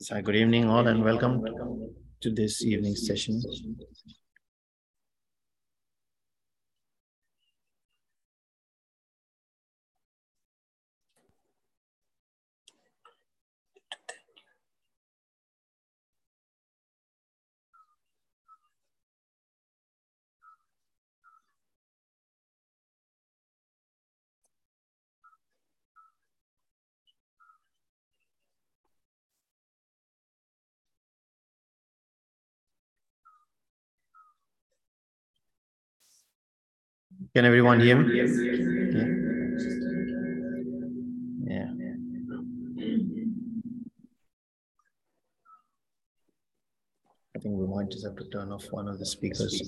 So, good evening, all, and welcome to this evening session. Can everyone hear me? Yeah. I think we might just have to turn off one of the speakers.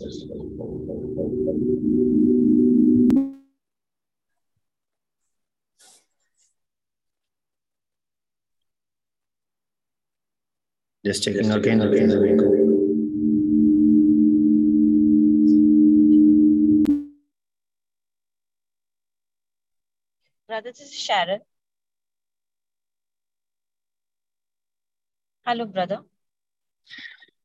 Just checking again, again, again. Brother, this is Sharon. Hello, brother.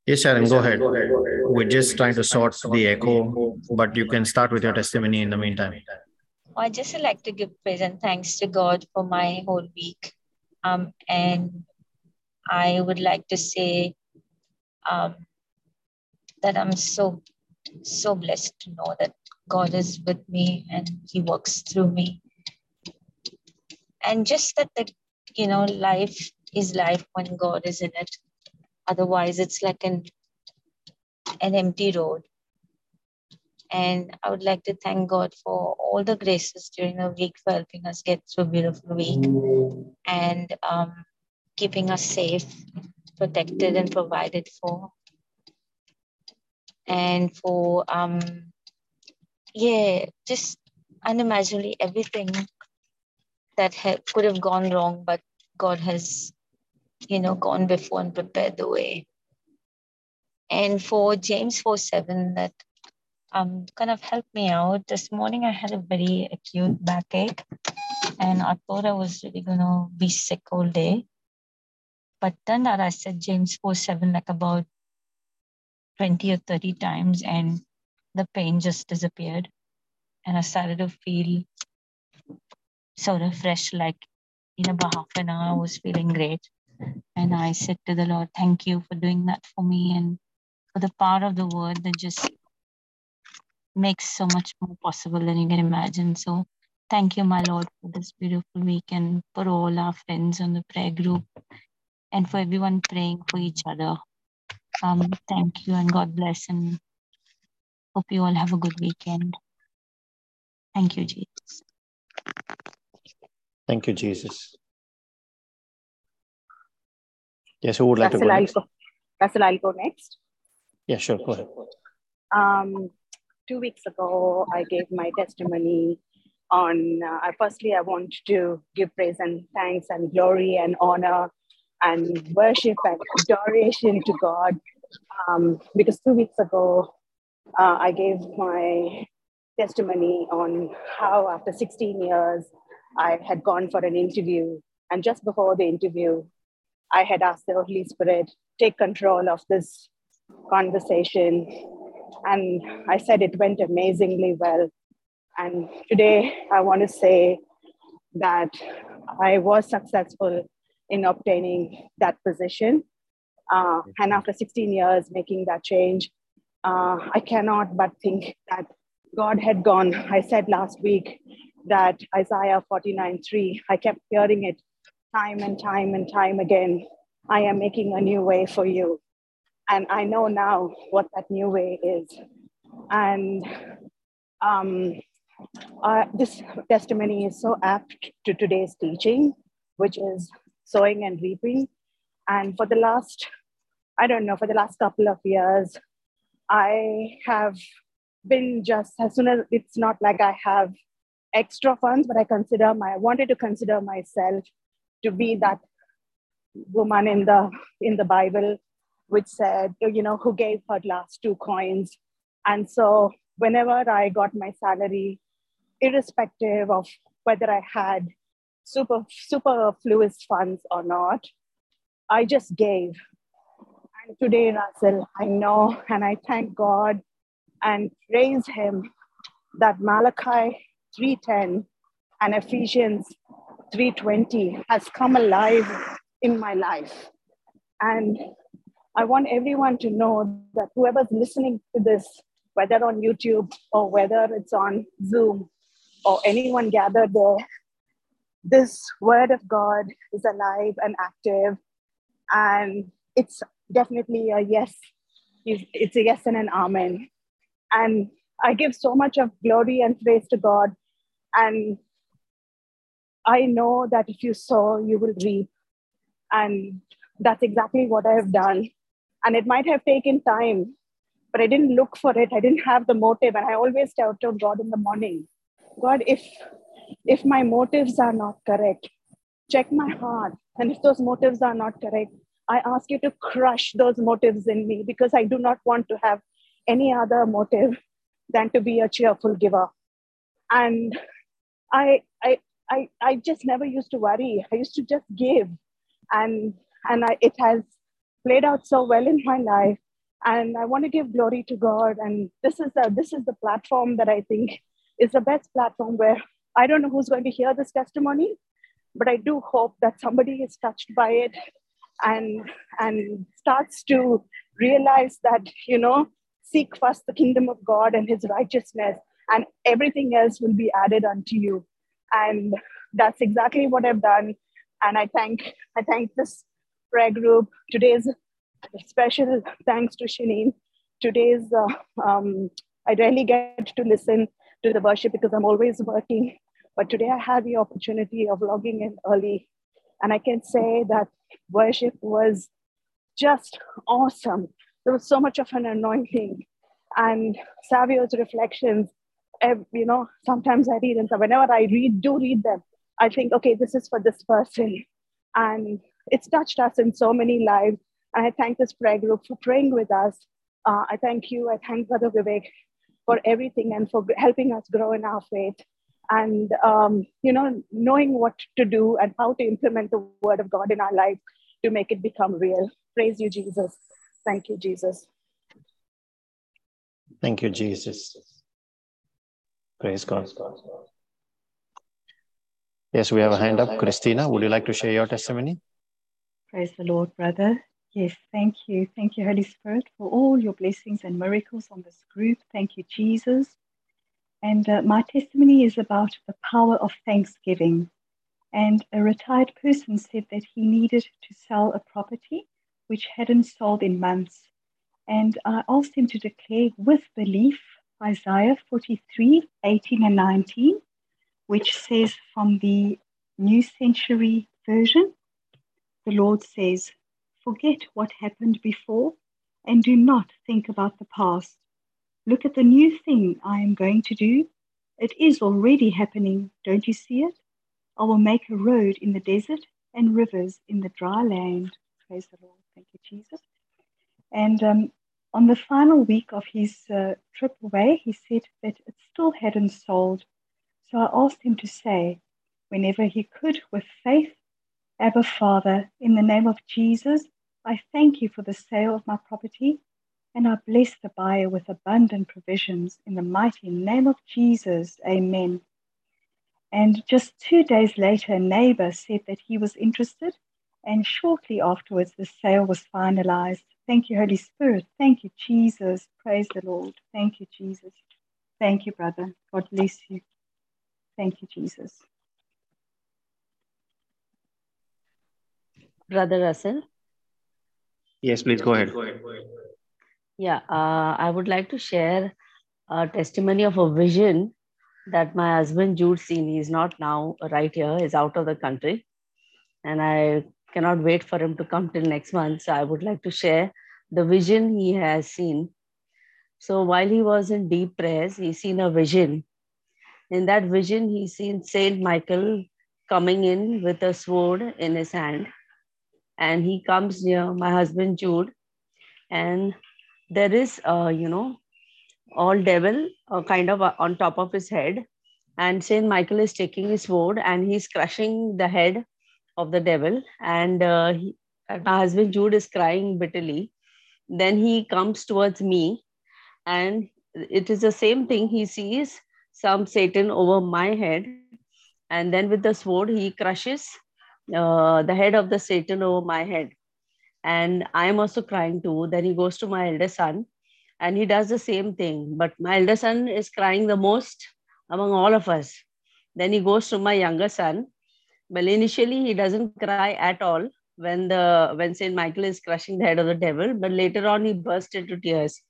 Yes, Sharon, go ahead. We're just trying to sort the echo, but you can start with your testimony in the meantime. I just like to give praise and thanks to God for my whole week. Um, and I would like to say um, that I'm so, so blessed to know that God is with me and He works through me and just that the you know life is life when god is in it. Otherwise it's like an an empty road. And i would like to thank god for all the graces during the week for helping us get through a beautiful week and um, keeping us safe protected and provided for. And for um yeah just unimaginably everything that ha- could have gone wrong, but God has, you know, gone before and prepared the way. And for James 4 7, that um, kind of helped me out. This morning I had a very acute backache, and I thought I was really going to be sick all day. But then that I said James 4 7 like about 20 or 30 times, and the pain just disappeared. And I started to feel sort of fresh, like in about half an hour, I was feeling great. And I said to the Lord, Thank you for doing that for me and for the power of the word that just makes so much more possible than you can imagine. So thank you, my Lord, for this beautiful week and for all our friends on the prayer group and for everyone praying for each other. Um, thank you and God bless and hope you all have a good weekend. Thank you, Jesus. Thank you, Jesus. Yes, who would like Russell, to go I'll next? go. Russell, I'll go next. Yeah, sure. Go ahead. Um, two weeks ago, I gave my testimony on. Uh, firstly, I want to give praise and thanks and glory and honor and worship and adoration to God. Um, because two weeks ago, uh, I gave my testimony on how, after 16 years, I had gone for an interview. And just before the interview, I had asked the Holy Spirit, take control of this conversation. And I said it went amazingly well. And today I want to say that I was successful in obtaining that position. Uh, and after 16 years making that change, uh, I cannot but think that God had gone. I said last week that Isaiah 49 3, I kept hearing it time and time and time again. I am making a new way for you. And I know now what that new way is. And um, uh, this testimony is so apt to today's teaching, which is sowing and reaping. And for the last, I don't know, for the last couple of years, I have been just as soon as it's not like I have extra funds, but I consider my I wanted to consider myself to be that woman in the in the Bible, which said, you know, who gave her last two coins. And so whenever I got my salary, irrespective of whether I had super superfluous funds or not. I just gave. And today, Russell, I know and I thank God and praise Him that Malachi 3:10 and Ephesians 3:20 has come alive in my life. And I want everyone to know that whoever's listening to this, whether on YouTube or whether it's on Zoom or anyone gathered there, this word of God is alive and active. And it's definitely a yes. It's a yes and an amen. And I give so much of glory and praise to God. And I know that if you sow, you will reap. And that's exactly what I have done. And it might have taken time, but I didn't look for it. I didn't have the motive. And I always tell to God in the morning, God, if if my motives are not correct, check my heart. And if those motives are not correct, I ask you to crush those motives in me because I do not want to have any other motive than to be a cheerful giver. And I, I, I, I just never used to worry. I used to just give. And, and I, it has played out so well in my life. And I want to give glory to God. And this is the, this is the platform that I think is the best platform where I don't know who's going to hear this testimony, but I do hope that somebody is touched by it and and starts to realize that you know seek first the kingdom of God and his righteousness, and everything else will be added unto you. And that's exactly what I've done. And I thank I thank this prayer group. Today's special thanks to Shanine. Today's uh, um, I rarely get to listen to the worship because I'm always working. But today I had the opportunity of logging in early. And I can say that worship was just awesome. There was so much of an anointing. And Savio's reflections, you know, sometimes I read and so whenever I read, do read them, I think, okay, this is for this person. And it's touched us in so many lives. And I thank this prayer group for praying with us. Uh, I thank you. I thank Brother Vivek for everything and for helping us grow in our faith and um, you know knowing what to do and how to implement the word of god in our life to make it become real praise you jesus thank you jesus thank you jesus praise god. Yes we have a hand up. Christina would you like to share your testimony? Praise the lord brother. Yes thank you. Thank you holy spirit for all your blessings and miracles on this group. Thank you jesus. And uh, my testimony is about the power of thanksgiving. And a retired person said that he needed to sell a property which hadn't sold in months. And I asked him to declare with belief Isaiah 43 18 and 19, which says from the New Century Version, the Lord says, Forget what happened before and do not think about the past. Look at the new thing I am going to do. It is already happening. Don't you see it? I will make a road in the desert and rivers in the dry land. Praise the Lord. Thank you, Jesus. And um, on the final week of his uh, trip away, he said that it still hadn't sold. So I asked him to say, whenever he could, with faith, Abba Father, in the name of Jesus, I thank you for the sale of my property and I bless the buyer with abundant provisions in the mighty name of Jesus. Amen. And just two days later, a neighbor said that he was interested, and shortly afterwards, the sale was finalized. Thank you, Holy Spirit. Thank you, Jesus. Praise the Lord. Thank you, Jesus. Thank you, brother. God bless you. Thank you, Jesus. Brother Russell? Yes, please go ahead. Yeah, uh, I would like to share a testimony of a vision that my husband Jude seen. He's not now right here, he's out of the country. And I cannot wait for him to come till next month. So I would like to share the vision he has seen. So while he was in deep prayers, he seen a vision. In that vision, he seen Saint Michael coming in with a sword in his hand. And he comes near my husband Jude and there is uh, you know all devil uh, kind of on top of his head and Saint Michael is taking his sword and he's crushing the head of the devil, and uh, he, my husband Jude is crying bitterly. Then he comes towards me, and it is the same thing. He sees some Satan over my head, and then with the sword he crushes uh, the head of the Satan over my head. And I am also crying too. Then he goes to my elder son, and he does the same thing. But my elder son is crying the most among all of us. Then he goes to my younger son. Well, initially he doesn't cry at all when the when Saint Michael is crushing the head of the devil, but later on he burst into tears.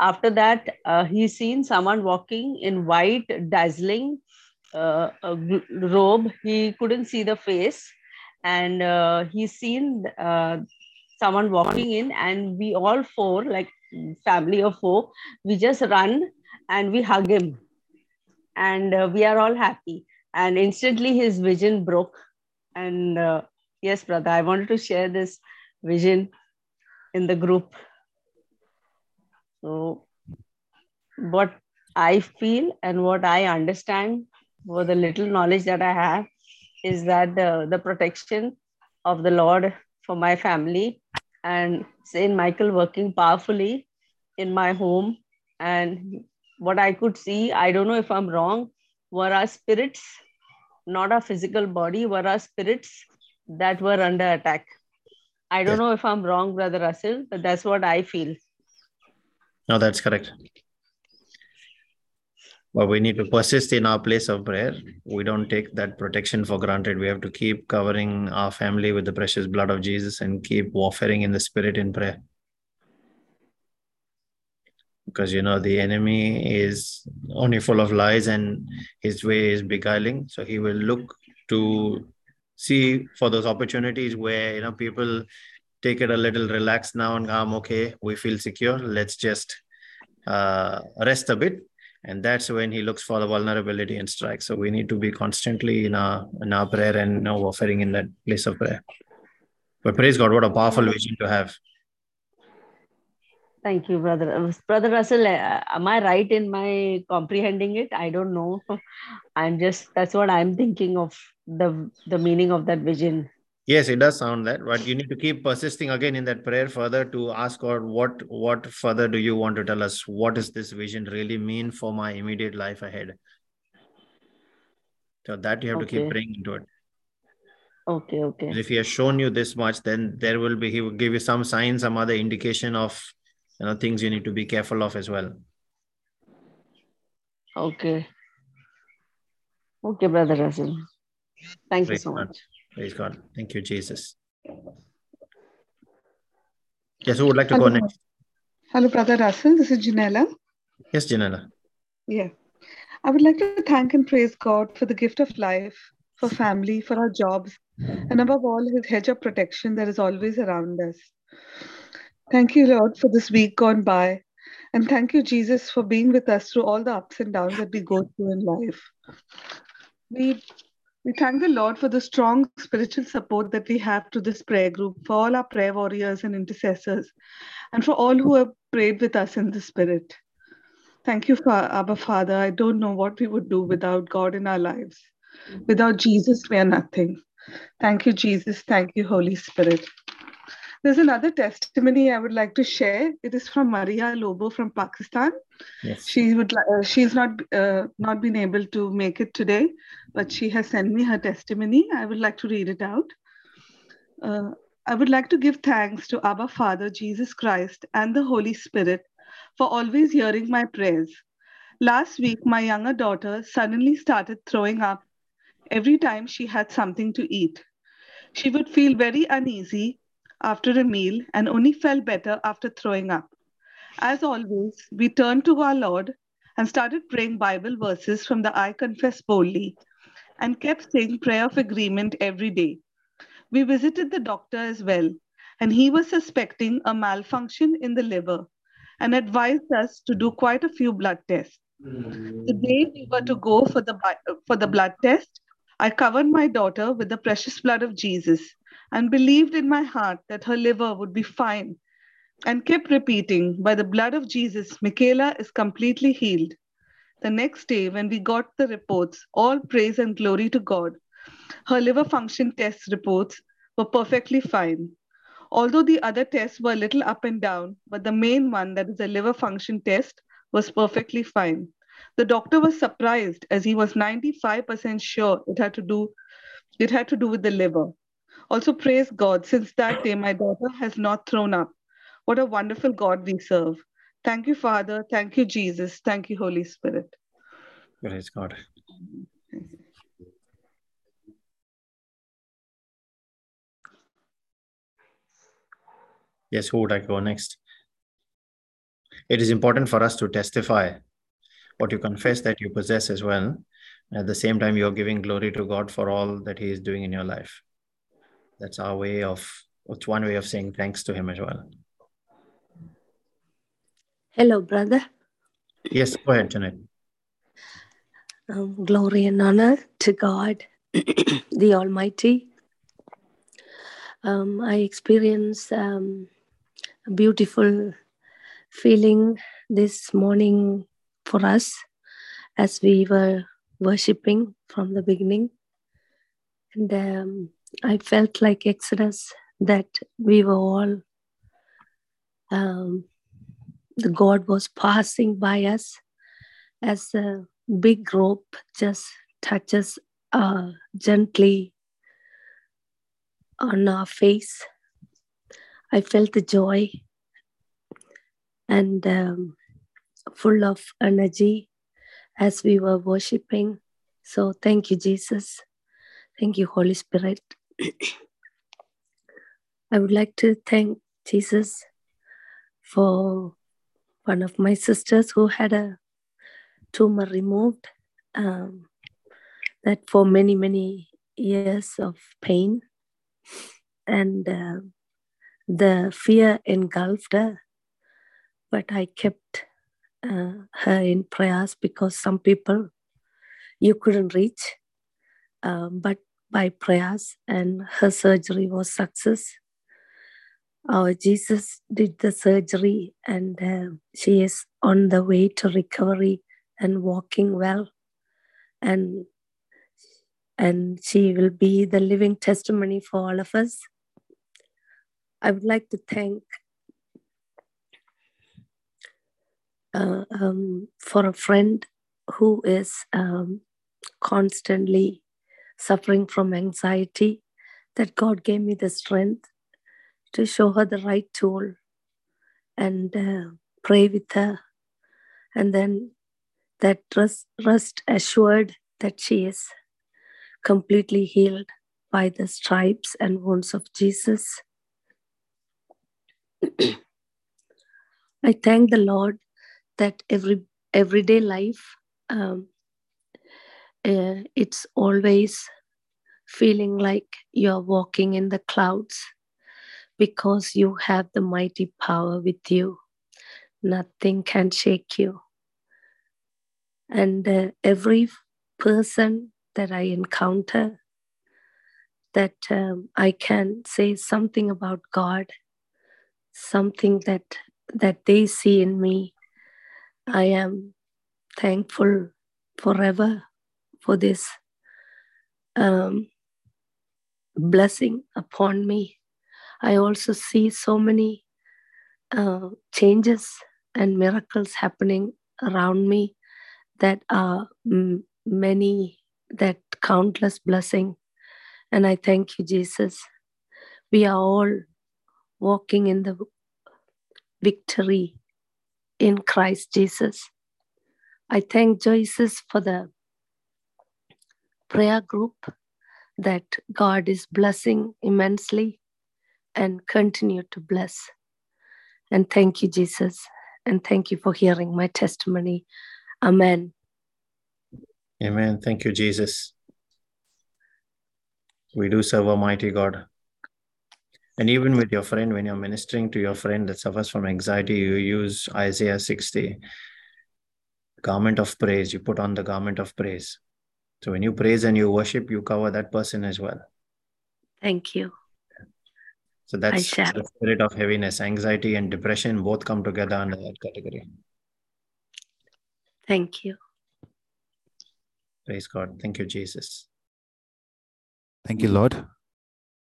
After that, uh, he's seen someone walking in white, dazzling uh, robe. He couldn't see the face, and uh, he's seen uh, someone walking in, and we all four, like family of four, we just run and we hug him and uh, we are all happy and instantly his vision broke. And uh, yes brother i wanted to share this vision in the group. So what i feel and what i understand for the little knowledge that i have is that the, the protection of the lord for my family and saint michael working powerfully in my home. And what I could see, I don't know if I'm wrong, were our spirits, not our physical body, were our spirits that were under attack. I don't know if I'm wrong, Brother Russell, but that's what I feel. No, that's correct. But we need to persist in our place of prayer. We don't take that protection for granted. We have to keep covering our family with the precious blood of Jesus and keep warfaring in the spirit in prayer because you know the enemy is only full of lies and his way is beguiling. So he will look to see for those opportunities where you know people take it a little relaxed now and i'm okay we feel secure let's just uh, rest a bit. And that's when he looks for the vulnerability and strike so we need to be constantly in our in our prayer and you know offering in that place of prayer. But praise god what a powerful vision to have Thank you, brother. Uh, brother Russell, uh, am I right in my comprehending it? I don't know. I'm just that's what I'm thinking of the the meaning of that vision. Yes, it does sound that, but you need to keep persisting again in that prayer further to ask God, what what further do you want to tell us? What does this vision really mean for my immediate life ahead? So that you have okay. to keep praying into it. Okay, okay. If he has shown you this much, then there will be he will give you some sign, some other indication of you know things you need to be careful of as well. Okay. Okay brother Russell. thank praise you so god. much. Praise god. Thank you jesus. Yes who would like to hello. go next? Hello brother russell this is janella yes janella yeah. I would like to thank and praise god for the gift of life for family for our jobs and above all his hedge of protection that is always around us Thank you, Lord, for this week gone by. And thank you, Jesus, for being with us through all the ups and downs that we go through in life. We, we thank the Lord for the strong spiritual support that we have to this prayer group, for all our prayer warriors and intercessors, and for all who have prayed with us in the Spirit. Thank you, Abba Father. I don't know what we would do without God in our lives. Without Jesus, we are nothing. Thank you, Jesus. Thank you, Holy Spirit. There's another testimony I would like to share. It is from Maria Lobo from Pakistan. Yes. She would uh, she's not uh, not been able to make it today, but she has sent me her testimony. I would like to read it out. Uh, I would like to give thanks to Abba Father, Jesus Christ, and the Holy Spirit for always hearing my prayers. Last week, my younger daughter suddenly started throwing up every time she had something to eat. She would feel very uneasy after a meal and only felt better after throwing up. As always, we turned to our Lord and started praying Bible verses from the I Confess Boldly and kept saying prayer of agreement every day. We visited the doctor as well, and he was suspecting a malfunction in the liver and advised us to do quite a few blood tests. The day we were to go for the, for the blood test, I covered my daughter with the precious blood of Jesus and believed in my heart that her liver would be fine and kept repeating, By the blood of Jesus, Michaela is completely healed. The next day, when we got the reports, all praise and glory to God, her liver function test reports were perfectly fine. Although the other tests were a little up and down, but the main one, that is the liver function test, was perfectly fine. The doctor was surprised as he was 95% sure it had to do it had to do with the liver. Also, praise God, since that day my daughter has not thrown up. What a wonderful God we serve. Thank you, Father. Thank you, Jesus. Thank you, Holy Spirit. Praise God. Yes, who would I go next? It is important for us to testify what you confess that you possess as well. At the same time, you're giving glory to God for all that He is doing in your life. That's our way of, it's one way of saying thanks to Him as well. Hello, brother. Yes, go ahead, Janet. Um, glory and honor to God, the Almighty. Um, I experienced um, a beautiful feeling this morning for us as we were worshiping from the beginning. And um, I felt like Exodus that we were all, um, the God was passing by us as a big rope just touches uh, gently on our face. I felt the joy and um, full of energy as we were worshiping. So thank you, Jesus. Thank you, Holy Spirit. I would like to thank Jesus for one of my sisters who had a tumor removed. Um, that for many, many years of pain and uh, the fear engulfed her. But I kept uh, her in prayers because some people you couldn't reach, um, but by prayers and her surgery was success. Our Jesus did the surgery and uh, she is on the way to recovery and walking well, and and she will be the living testimony for all of us. I would like to thank uh, um, for a friend who is um, constantly suffering from anxiety, that God gave me the strength to show her the right tool and uh, pray with her. And then that rest, rest assured that she is completely healed by the stripes and wounds of Jesus. I thank the Lord that every everyday life um, uh, it's always feeling like you're walking in the clouds because you have the mighty power with you. Nothing can shake you. And uh, every person that i encounter that um, i can say something about god something that that they see in me I am thankful forever for this um, blessing upon me. I also see so many uh, changes and miracles happening around me that are m- many, that countless blessing. And I thank you, Jesus. We are all walking in the victory in Christ Jesus. I thank Jesus for the prayer group that God is blessing immensely and continue to bless. And thank you, Jesus. And thank you for hearing my testimony. Amen. Amen. Thank you, Jesus. We do serve a mighty God. And even with your friend, when you're ministering to your friend that suffers from anxiety, you use Isaiah 60, garment of praise. You put on the garment of praise. So when you praise and you worship, you cover that person as well. Thank you. So that's the spirit of heaviness, anxiety, and depression both come together under that category. Thank you. Praise God. Thank you, Jesus. Thank you, Lord.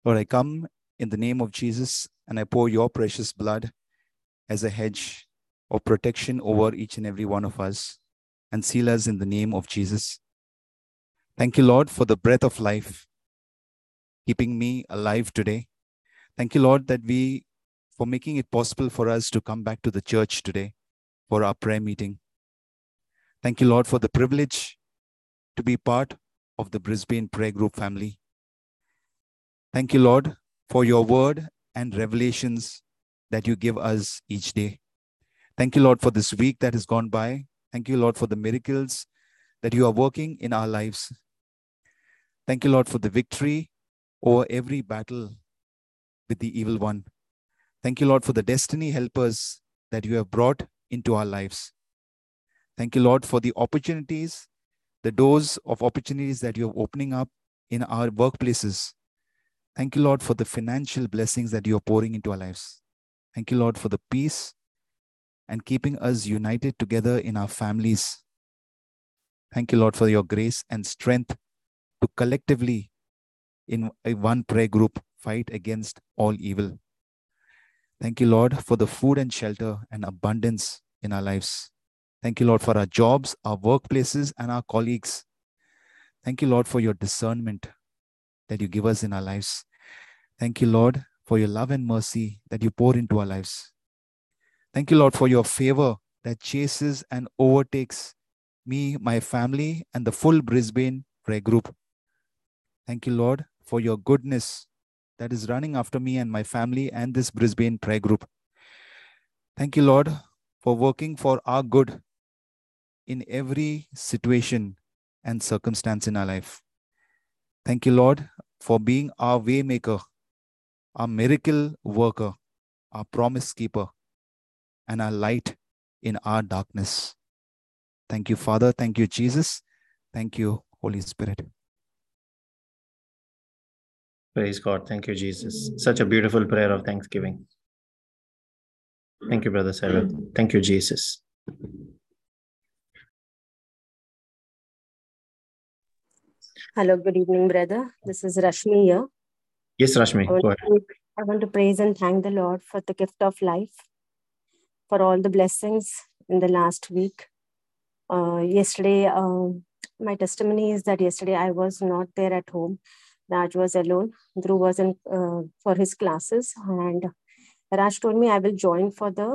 Lord, I come in the name of Jesus and I pour your precious blood as a hedge of protection over each and every one of us and seal us in the name of Jesus. Thank you, Lord, for the breath of life, keeping me alive today. Thank you, Lord, that we, for making it possible for us to come back to the church today for our prayer meeting. Thank you, Lord, for the privilege to be part of the Brisbane Prayer Group family. Thank you, Lord, for your word and revelations that you give us each day. Thank you, Lord, for this week that has gone by. Thank you, Lord, for the miracles that you are working in our lives. Thank you, Lord, for the victory over every battle with the evil one. Thank you, Lord, for the destiny helpers that you have brought into our lives. Thank you, Lord, for the opportunities, the doors of opportunities that you're opening up in our workplaces. Thank you, Lord, for the financial blessings that you're pouring into our lives. Thank you, Lord, for the peace and keeping us united together in our families. Thank you, Lord, for your grace and strength to collectively, in one prayer group, fight against all evil. Thank you, Lord, for the food and shelter and abundance in our lives. Thank you, Lord, for our jobs, our workplaces, and our colleagues. Thank you, Lord, for your discernment that you give us in our lives. Thank you, Lord, for your love and mercy that you pour into our lives. Thank you, Lord, for your favor that chases and overtakes me, my family, and the full Brisbane prayer group. Thank you, Lord, for your goodness that is running after me and my family and this Brisbane prayer group. Thank you, Lord, for working for our good in every situation and circumstance in our life. Thank you, Lord, for being our waymaker, our miracle worker, our promise keeper, and our light in our darkness. Thank you, Father. Thank you, Jesus. Thank you, Holy Spirit. Praise God. Thank you, Jesus. Such a beautiful prayer of thanksgiving. Thank you, Brother Cyril. Thank you, Jesus. Hello, good evening, brother. This is Rashmi here. Yes, Rashmi. I want, Go ahead. to, I want to praise and thank the Lord for the gift of life, for all the blessings in the last week. Uh, yesterday, um, my testimony is that yesterday I was not there at home. Raj was alone. Dhruv was in uh, for his classes, and Raj told me I will join for the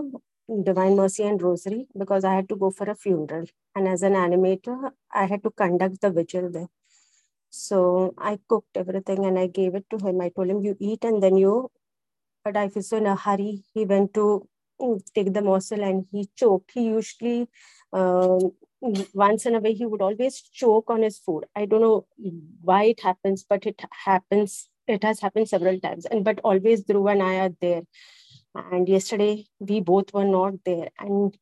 Divine Mercy and Rosary because I had to go for a funeral. And as an animator, I had to conduct the vigil there. So I cooked everything and I gave it to him. I told him, You eat and then you. But I was so in a hurry. He went to mm, take the morsel and he choked. He usually, um, once in a way, he would always choke on his food. I don't know why it happens, but it happens. It has happened several times. And but always Dhruv and I are there. And yesterday we both were not there. And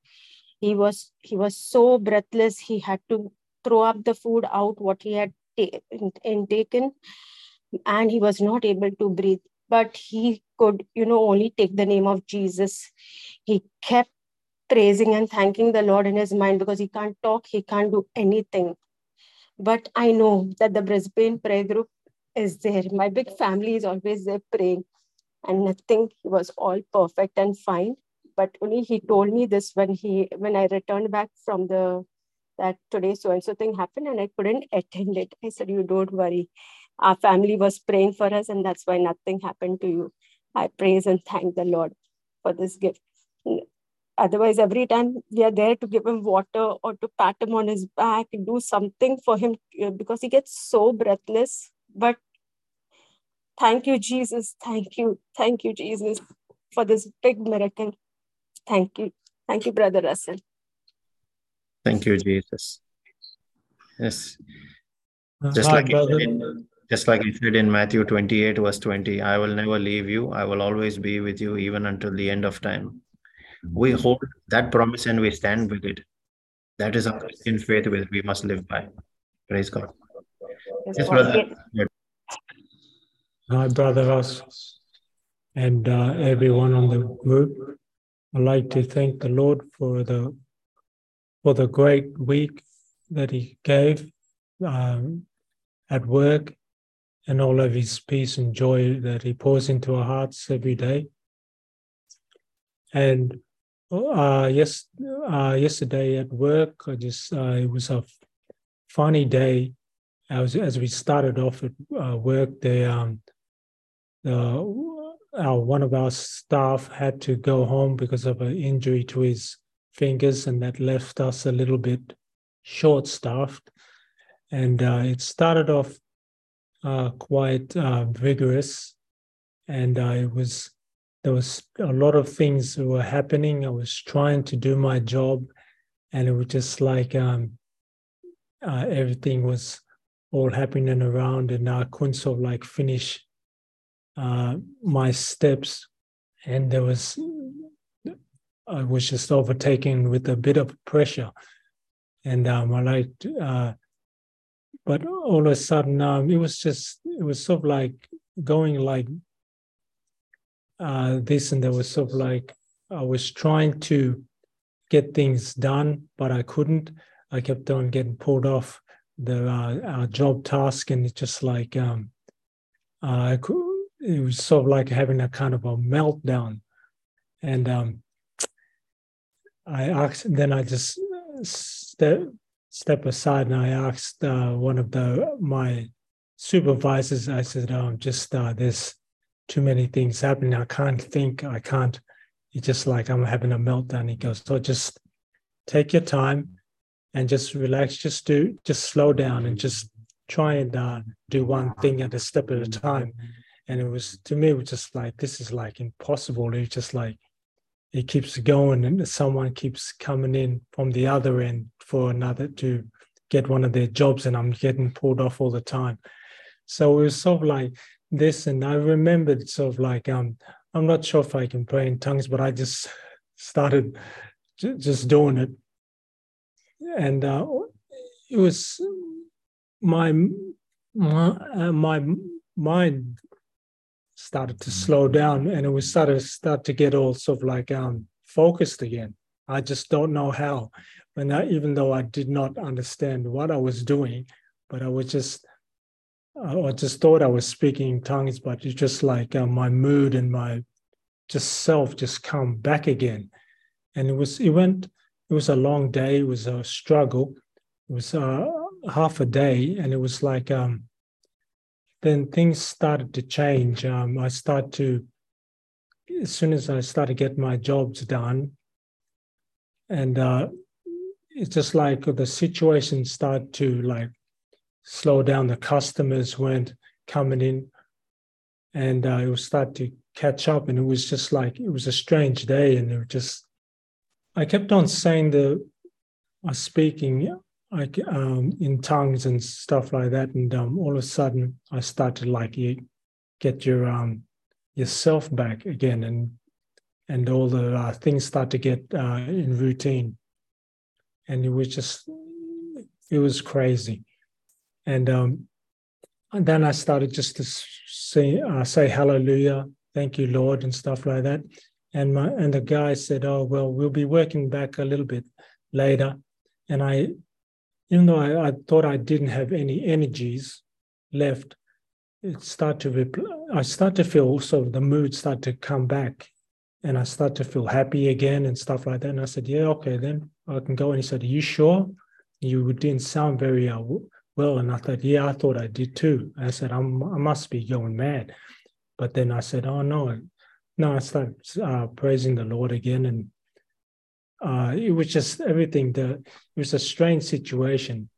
he was he was so breathless. He had to throw up the food out what he had taken and he was not able to breathe but he could you know only take the name of jesus he kept praising and thanking the lord in his mind because he can't talk he can't do anything but i know that the brisbane prayer group is there my big family is always there praying and nothing was all perfect and fine but only he told me this when he when i returned back from the that today so and so thing happened and I couldn't attend it. I said, You don't worry. Our family was praying for us, and that's why nothing happened to you. I praise and thank the Lord for this gift. Otherwise, every time we are there to give him water or to pat him on his back, do something for him uh, because he gets so breathless. But thank you, Jesus. Thank you. Thank you, Jesus, for this big miracle. Thank you. Thank you, Brother Russell. Thank you, Jesus. Yes. Just Hi, like, it brother. in, just like it said in Matthew 28, verse 20, I will never leave you. I will always be with you even until the end of time. We hold that promise and we stand with it. That is our Christian faith which we must live by. Praise God. Yes, brother. Good. Hi, brother Ross, and uh, everyone on the group. I'd like to thank the Lord for the for the great week that He gave um, at work and all of his peace and joy that he pours into our hearts every day. And uh, yes, uh, yesterday at work, I just uh, it was a funny day. As as we started off at uh, work, the um, our, one of our staff had to go home because of an injury to his fingers, and that left us a little bit short staffed. And uh, it started off uh, quite uh, vigorous, and I was there was a lot of things that were happening. I was trying to do my job, and it was just like um, uh, everything was all happening around, and I couldn't sort of like finish uh, my steps, and there was I was just overtaken with a bit of pressure, and um, I like, uh, but all of a sudden um, it was just it was sort of like going like uh, this, and there was sort of like I was trying to get things done, but I couldn't. I kept on getting pulled off the uh, job task, and it's just like um, could it was sort of like having a kind of a meltdown. And um, I asked, then I just step step aside and I asked uh, one of the my supervisors. I said, um, "Just uh, too many things happening. I can't think. I can't." It's just like I'm having a meltdown. He goes, "So just take your time and just relax. Just do, just slow down and just try and uh, do one thing at a step at a time." and it was to me it was just like this is like impossible it's just like it keeps going and someone keeps coming in from the other end for another to get one of their jobs and i'm getting pulled off all the time so it was sort of like this and i remembered sort of like um i'm not sure if i can pray in tongues but i just started just doing it and uh, it was my my, uh, my mind started to slow down and it was started start to get all sort of like um, focused again. I just don't know how. And I, even though I did not understand what I was doing, but I was just I just thought I was speaking in tongues, but it's just like uh, my mood and my just self just come back again. And it was it went it was a long day. It was a struggle. It was uh, half a day, and it was like um, then things started to change. Um, I started to, as soon as I started getting my jobs done, and uh, it's just like the situation started to like slow down. The customers weren't coming in, and uh, it was start to catch up. And it was just like it was a strange day, and it was just. I kept on saying the, uh, speaking like um, in tongues and stuff like that, and um, all of a sudden I started like you get your um, yourself back again, and and all the uh, things start to get uh, in routine, and it was just it was crazy, and um, and then I started just to say uh, say hallelujah, thank you Lord, and stuff like that, and my and the guy said, oh well, we'll be working back a little bit later, and I even though I, I thought I didn't have any energies left, it started to repl- I start to feel so the mood start to come back and I start to feel happy again and stuff like that. And I said, yeah, okay, then I can go. And he said, are you sure? You didn't sound very uh, well. And I thought, yeah, I thought I did too. I said, I'm, I must be going mad. But then I said, oh, no. No, I started uh, praising the Lord again. And uh, it was just everything. The, it was a strange situation,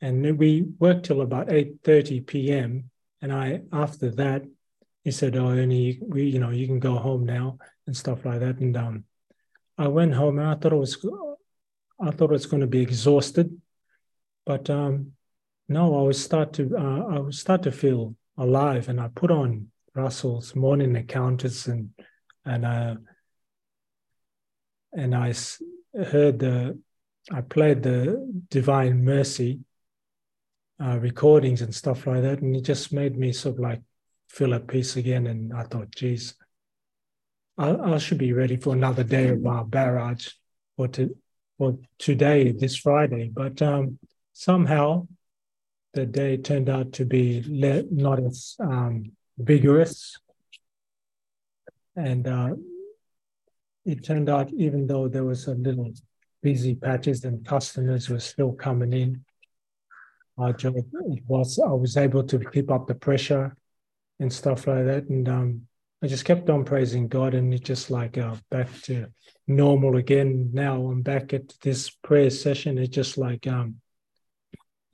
and we worked till about eight thirty p.m. And I, after that, he said, "Oh, only we, you know, you can go home now and stuff like that." And um, I went home, and I thought it was, I thought it was going to be exhausted, but um, no, I was start to, uh, I would start to feel alive, and I put on Russell's morning encounters and and uh, and I heard the, I played the Divine Mercy uh, recordings and stuff like that, and it just made me sort of like feel at peace again. And I thought, geez, I, I should be ready for another day of our barrage for to for today, this Friday. But um, somehow the day turned out to be le- not as um, vigorous. And uh, it turned out, even though there was a little busy patches and customers were still coming in, our job it was I was able to keep up the pressure and stuff like that. And um, I just kept on praising God, and it's just like uh, back to normal again. Now I'm back at this prayer session. It's just like um,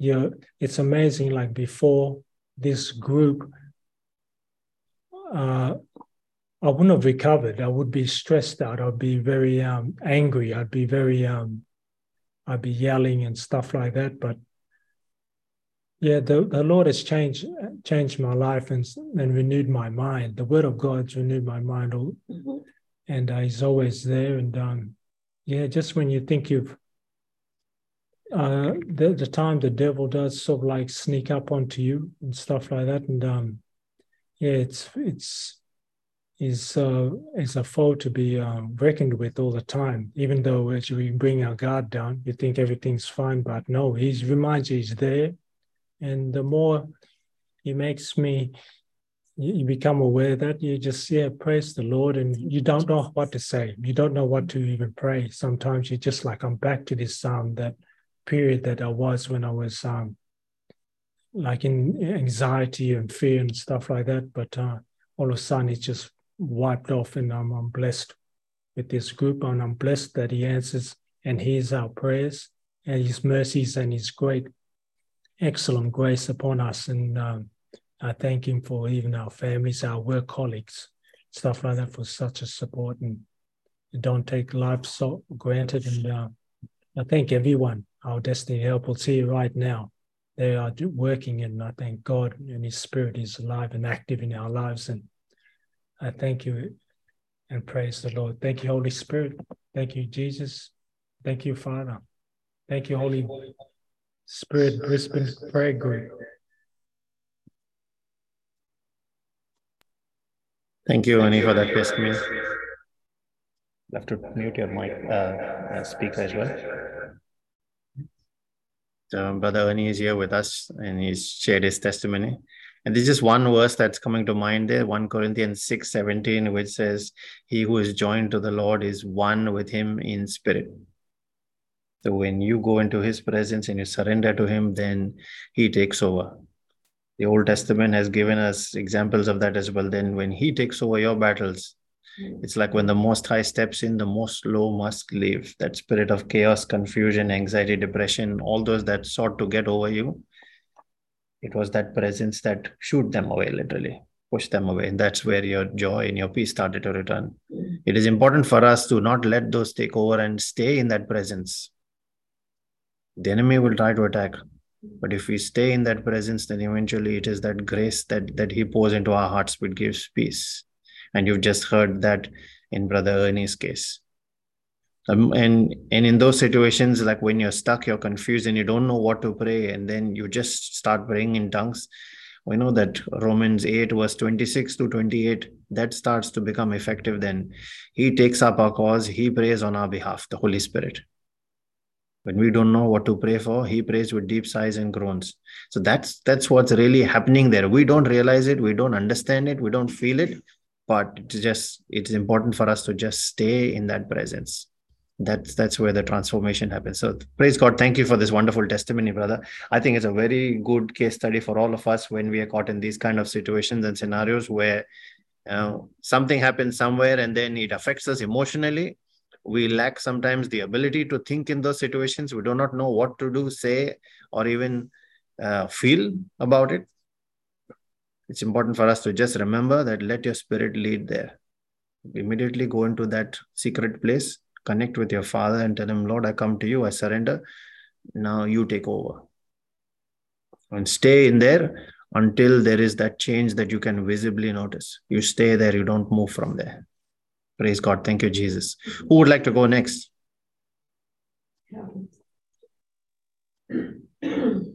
yeah, it's amazing. Like before this group, uh, I wouldn't have recovered. I would be stressed out. I'd be very um, angry. I'd be very, um, I'd be yelling and stuff like that. But yeah, the, the Lord has changed changed my life and, and renewed my mind. The Word of God's renewed my mind, mm-hmm. and uh, He's always there. And um, yeah, just when you think you've uh, the, the time the devil does sort of like sneak up onto you and stuff like that. And um, yeah, it's it's is uh, is a foe to be um, reckoned with all the time. Even though as we bring our guard down, you think everything's fine, but no, he reminds you he's there. And the more he makes me, you become aware that you just yeah praise the Lord, and you don't know what to say. You don't know what to even pray. Sometimes you just like I'm back to this um that period that I was when I was um, like in anxiety and fear and stuff like that. But uh, all of a sudden, it's just wiped off, and I'm, I'm blessed with this group, and I'm blessed that He answers and hears our prayers and His mercies and His great, excellent grace upon us. And um, I thank Him for even our families, our work colleagues, stuff like that, for such a support and don't take life so granted. And uh, I thank everyone our destiny helpers here right now. They are working, and I thank God and His Spirit is alive and active in our lives. And I thank you and praise the Lord. Thank you, Holy Spirit. Thank you, Jesus. Thank you, Father. Thank you, Holy Spirit, Brisbane Prayer Group. Thank you, Annie, for that testimony. You have to mute your mic, uh, speaker as well um, Brother Ernie is here with us and he's shared his testimony. And this is just one verse that's coming to mind there 1 Corinthians 6 17, which says, He who is joined to the Lord is one with him in spirit. So when you go into his presence and you surrender to him, then he takes over. The Old Testament has given us examples of that as well. Then when he takes over your battles, it's like when the Most High steps in, the Most Low must leave. That spirit of chaos, confusion, anxiety, depression, all those that sought to get over you, it was that presence that shoot them away, literally, push them away. And that's where your joy and your peace started to return. It is important for us to not let those take over and stay in that presence. The enemy will try to attack. But if we stay in that presence, then eventually it is that grace that, that he pours into our hearts which gives peace and you've just heard that in brother ernie's case. Um, and and in those situations like when you're stuck you're confused and you don't know what to pray and then you just start praying in tongues. We know that romans 8 verse 26 to 28 that starts to become effective then. He takes up our cause he prays on our behalf the holy spirit. When we don't know what to pray for he prays with deep sighs and groans. So that's that's what's really happening there. We don't realize it we don't understand it we don't feel it but it's just it's important for us to just stay in that presence. That's that's where the transformation happens. So praise god. Thank you for this wonderful testimony brother. I think it's a very good case study for all of us when we are caught in these kind of situations and scenarios where something happens somewhere and then it affects us emotionally. We lack sometimes the ability to think in those situations. We do not know what to do say or even uh, feel about it it's important for us to just remember that let your spirit lead there. Immediately go into that secret place, connect with your father and tell him, Lord, I come to you, I surrender. Now you take over. And stay in there until there is that change that you can visibly notice. You stay there, you don't move from there. Praise God. Thank you, Jesus. Who would like to go next?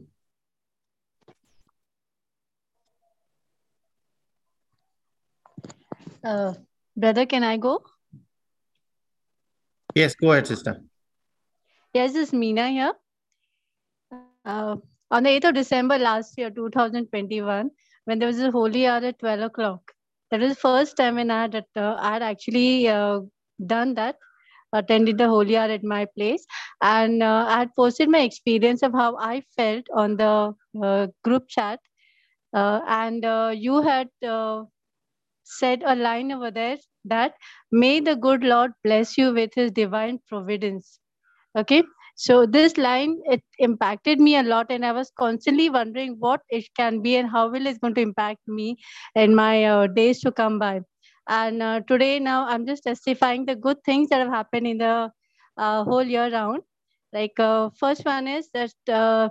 Uh, brother, can I go? Yes, go ahead, sister. Yes, this is Meena here. Uh, on the 8th of December last year, 2021, when there was a holy hour at 12 o'clock. That was the first time when I had, uh, I had actually uh, done that, attended the holy hour at my place. And uh, I had posted my experience of how I felt on the uh, group chat. Uh, and uh, you had said a line over there that may the good Lord bless you with his divine providence. Okay. So this line, it impacted me a lot and I was constantly wondering what it can be and how will it going to impact me in my uh, days to come by. And uh, today now I'm just testifying the good things that have happened in the uh, whole year round. Like uh, first one is that uh,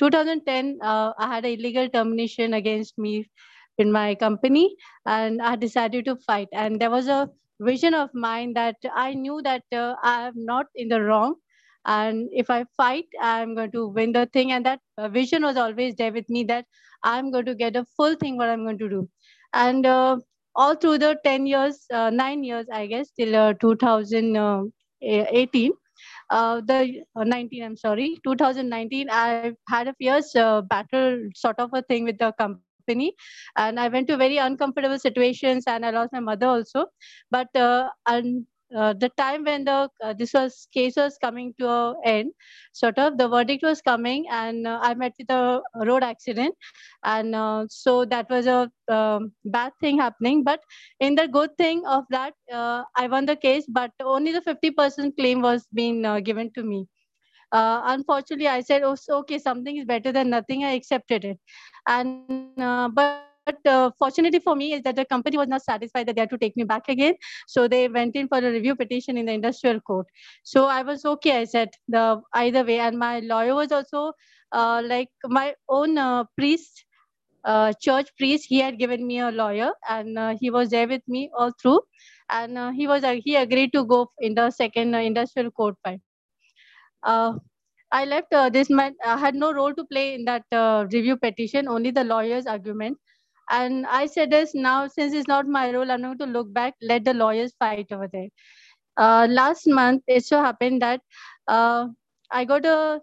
2010, uh, I had an illegal termination against me in my company and I decided to fight. And there was a vision of mine that I knew that uh, I am not in the wrong. And if I fight, I'm going to win the thing. And that uh, vision was always there with me that I'm going to get a full thing what I'm going to do. And uh, all through the 10 years, uh, nine years, I guess, till uh, 2018, uh, the 19, I'm sorry, 2019, I had a fierce battle sort of a thing with the company company. And i went to very uncomfortable situations and i lost my mother also. But uh, and uh, the time when the uh, this was case was coming to an end sort of the verdict was coming and uh, i met with a road accident. And uh, so that was a um, bad thing happening. But in the good thing of that uh, i won the case but only the 50% claim was being uh, given to me. Unfortunately i said oh okay something is better than nothing. I accepted it and uh, but but uh, fortunately for me is that the company was not satisfied that they had to take me back again. So they went in for a review petition in the industrial court. So i was okay i said the either way. And my lawyer was also uh, like my own uh, priest uh, church priest he had given me a lawyer and uh, he was there with me all through. And he was he agreed to go in the second industrial court fight I left uh, this man. I had no role to play in that uh, review petition, only the lawyer's argument. And I said this now, since it's not my role, I'm going to look back, let the lawyers fight over there. Uh, last month, it so happened that uh, I got a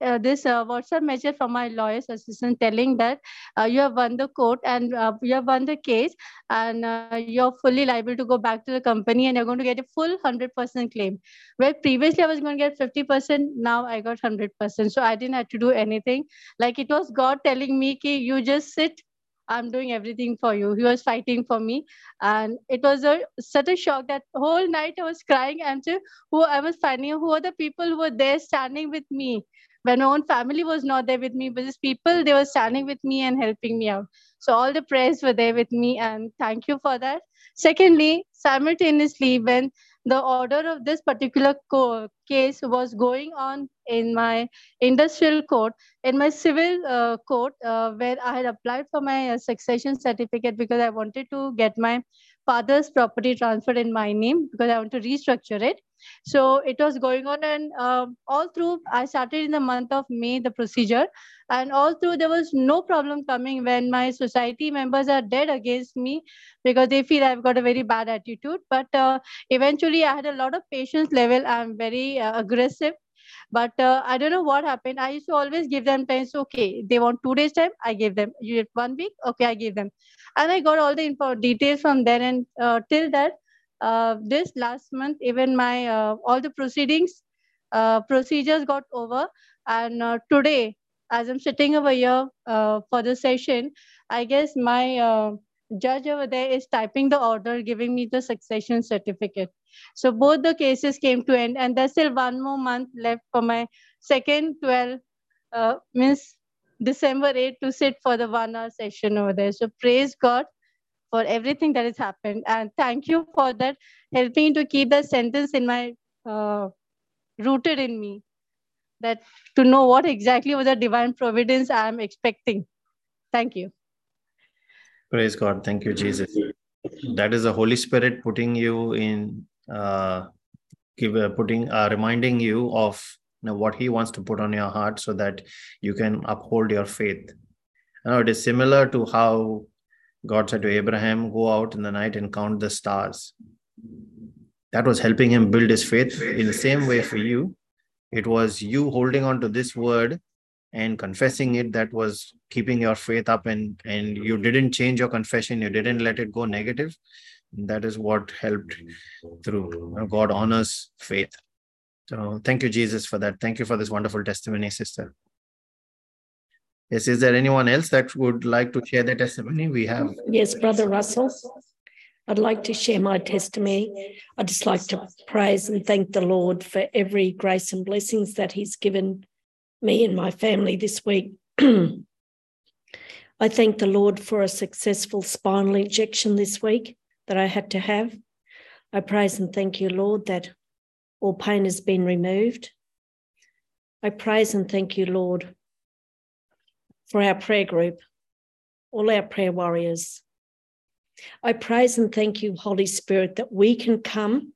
uh, this uh, WhatsApp message from my lawyer's assistant telling that uh, you have won the court and uh, you have won the case and uh, you're fully liable to go back to the company and you're going to get a full 100% claim. Where previously I was going to get 50%, now I got 100%. So I didn't have to do anything. Like it was God telling me, Ki, you just sit I'm doing everything for you. He was fighting for me. And it was a such a shock that whole night I was crying and who I was finding who are the people who were there standing with me when my own family was not there with me, but these people, they were standing with me and helping me out. So all the prayers were there with me, and thank you for that. Secondly, simultaneously, when the order of this particular co- case was going on in my industrial court, in my civil uh, court, uh, where I had applied for my uh, succession certificate because I wanted to get my father's property transferred in my name because I want to restructure it. So it was going on, and uh, all through, I started in the month of May the procedure, and all through there was no problem coming when my society members are dead against me because they feel I've got a very bad attitude. But uh, eventually, I had a lot of patience level. I'm very uh, aggressive but uh, I don't know what happened. I used to always give them time. Okay, they want two days time, I give them. You one week, okay, I give them. And I got all the info details from there. And uh, till that, uh, this last month, even my uh, all the proceedings, uh, procedures got over. And uh, today, as I'm sitting over here for the session, I guess my judge over there is typing the order, giving me the succession certificate. So both the cases came to end, and there's still one more month left for my second 12, uh, means December 8 to sit for the one hour session over there. So praise God for everything that has happened. And thank you for that, helping to keep the sentence in my, uh, rooted in me, that to know what exactly was the divine providence I am expecting. Thank you. Praise God. Thank you, Jesus. That is the Holy Spirit putting you in, uh, give, uh, putting, uh, reminding you of you know, what He wants to put on your heart so that you can uphold your faith. Know, it is similar to how God said to Abraham, Go out in the night and count the stars. That was helping him build his faith. In the same way for you, it was you holding on to this word and confessing it that was keeping your faith up and and you didn't change your confession you didn't let it go negative that is what helped through god honors faith so thank you jesus for that thank you for this wonderful testimony sister yes is there anyone else that would like to share their testimony we have yes brother russell I'd like to share my testimony. I'd just like to praise and thank the Lord for every grace and blessings that He's given me and my family this week. I thank the Lord for a successful spinal injection this week that I had to have. I praise and thank you, Lord, that all pain has been removed. I praise and thank you, Lord, for our prayer group, all our prayer warriors. I praise and thank you, Holy Spirit, that we can come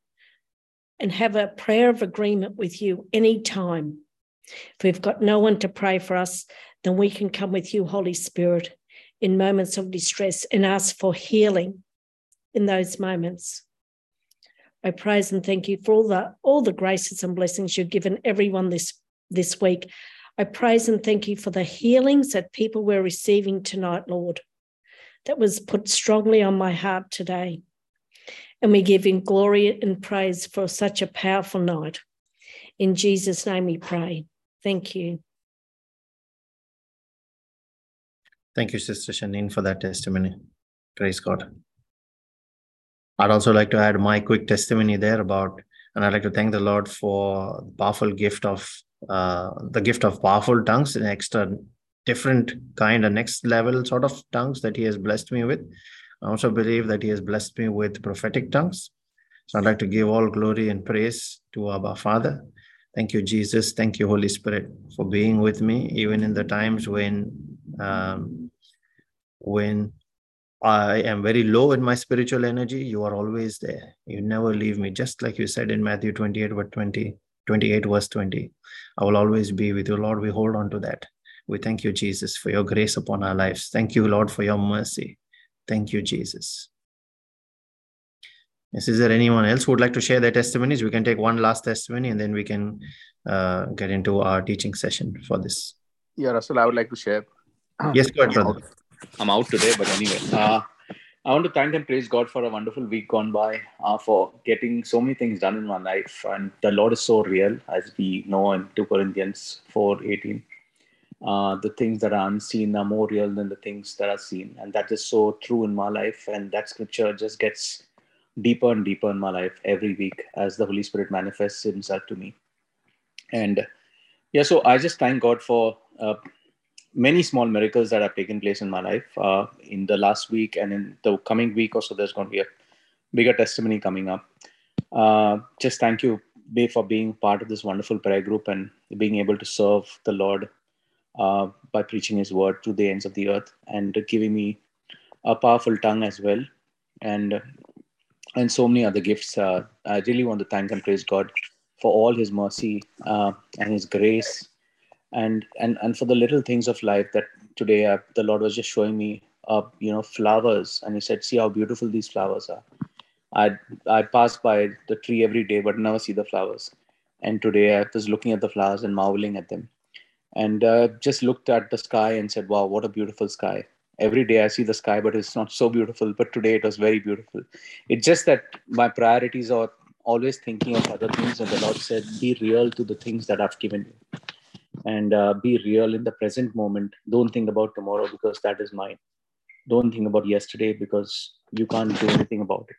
and have a prayer of agreement with you anytime. If we've got no one to pray for us, then we can come with you, Holy Spirit, in moments of distress and ask for healing in those moments. I praise and thank you for all the all the graces and blessings you've given everyone this this week. I praise and thank you for the healings that people were receiving tonight, Lord. That was put strongly on my heart today. And we give him glory and praise for such a powerful night. In Jesus' name we pray. Thank you. Thank you, Sister Shanine, for that testimony. Praise God. I'd also like to add my quick testimony there about, and I'd like to thank the Lord for the powerful gift of uh, the gift of powerful tongues, an extra different kind, a next level sort of tongues that He has blessed me with. I also believe that He has blessed me with prophetic tongues. So I'd like to give all glory and praise to our Father Thank you, Jesus. Thank you, Holy Spirit, for being with me, even in the times when um, when I am very low in my spiritual energy. You are always there. You never leave me, just like you said in Matthew 28, verse 20, 28, verse 20. I will always be with you, Lord. We hold on to that. We thank you, Jesus, for your grace upon our lives. Thank you, Lord, for your mercy. Thank you, Jesus. Yes, is there anyone else who would like to share their testimonies? We can take one last testimony and then we can uh, get into our teaching session for this. Yeah, Russell, I would like to share. Yes, go ahead, brother. I'm out today, but anyway, uh, I want to thank and praise God for a wonderful week gone by, uh, for getting so many things done in my life. And the Lord is so real, as we know in 2 Corinthians 4 18. Uh, the things that are unseen are more real than the things that are seen. And that is so true in my life. And that scripture just gets deeper and deeper in my life every week as the Holy Spirit manifests Himself to me. And yeah, so I just thank God for uh, many small miracles that have taken place in my life uh, in the last week and in the coming week or so. There's going to be a bigger testimony coming up. Uh, just thank you, Bay, for being part of this wonderful prayer group and being able to serve the Lord uh, by preaching His word to the ends of the earth and giving me a powerful tongue as well. And and so many other gifts. Uh, I really want to thank and praise God for all His mercy uh, and His grace, and and and for the little things of life that today uh, the Lord was just showing me. Uh, you know, flowers, and He said, "See how beautiful these flowers are." I I pass by the tree every day, but never see the flowers. And today I was looking at the flowers and marveling at them, and uh, just looked at the sky and said, "Wow, what a beautiful sky!" every day I see the sky, but it's not so beautiful. But today it was very beautiful. It's just that my priorities are always thinking of other things. And the Lord said, be real to the things that I've given you. And uh, be real in the present moment. Don't think about tomorrow because that is mine. Don't think about yesterday because you can't do anything about it.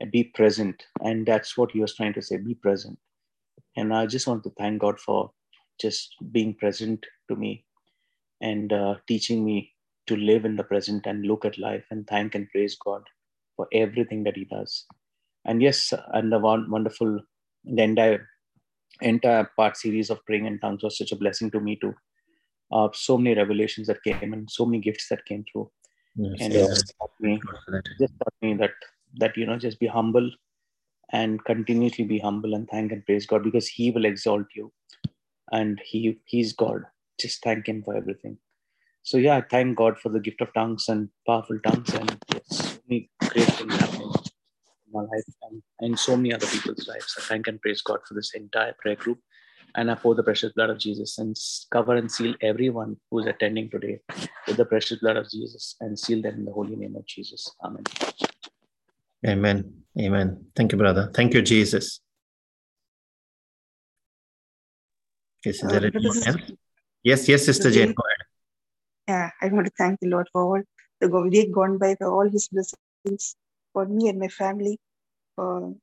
And be present. And that's what he was trying to say be present. And I just want to thank God for just being present to me and uh, teaching me to live in the present and look at life and thank and praise God for everything that He does. And yes, and the one wonderful, the entire part series of praying in tongues was such a blessing to me too. Uh, so many revelations that came and so many gifts that came through. Yes, and yes. it taught me, just taught me that that you know just be humble and continuously be humble and thank and praise God because He will exalt you, and He He's God. Just thank Him for everything so yeah, thank God for the gift of tongues and powerful tongues, and yes, so many great things my life and in so many other people's lives. I thank and praise God for this entire prayer group And I pour the precious blood of Jesus and cover and seal everyone who's attending today with the precious blood of Jesus and seal them in the holy name of Jesus. Amen. Amen. Amen. Thank you, brother. Thank you, Jesus. Yes, is there Uh, else? Yes, yes, Sister Brother Jane, go ahead. Yeah, I want to thank the Lord for all the go- week gone by, for all His blessings for me and my family, for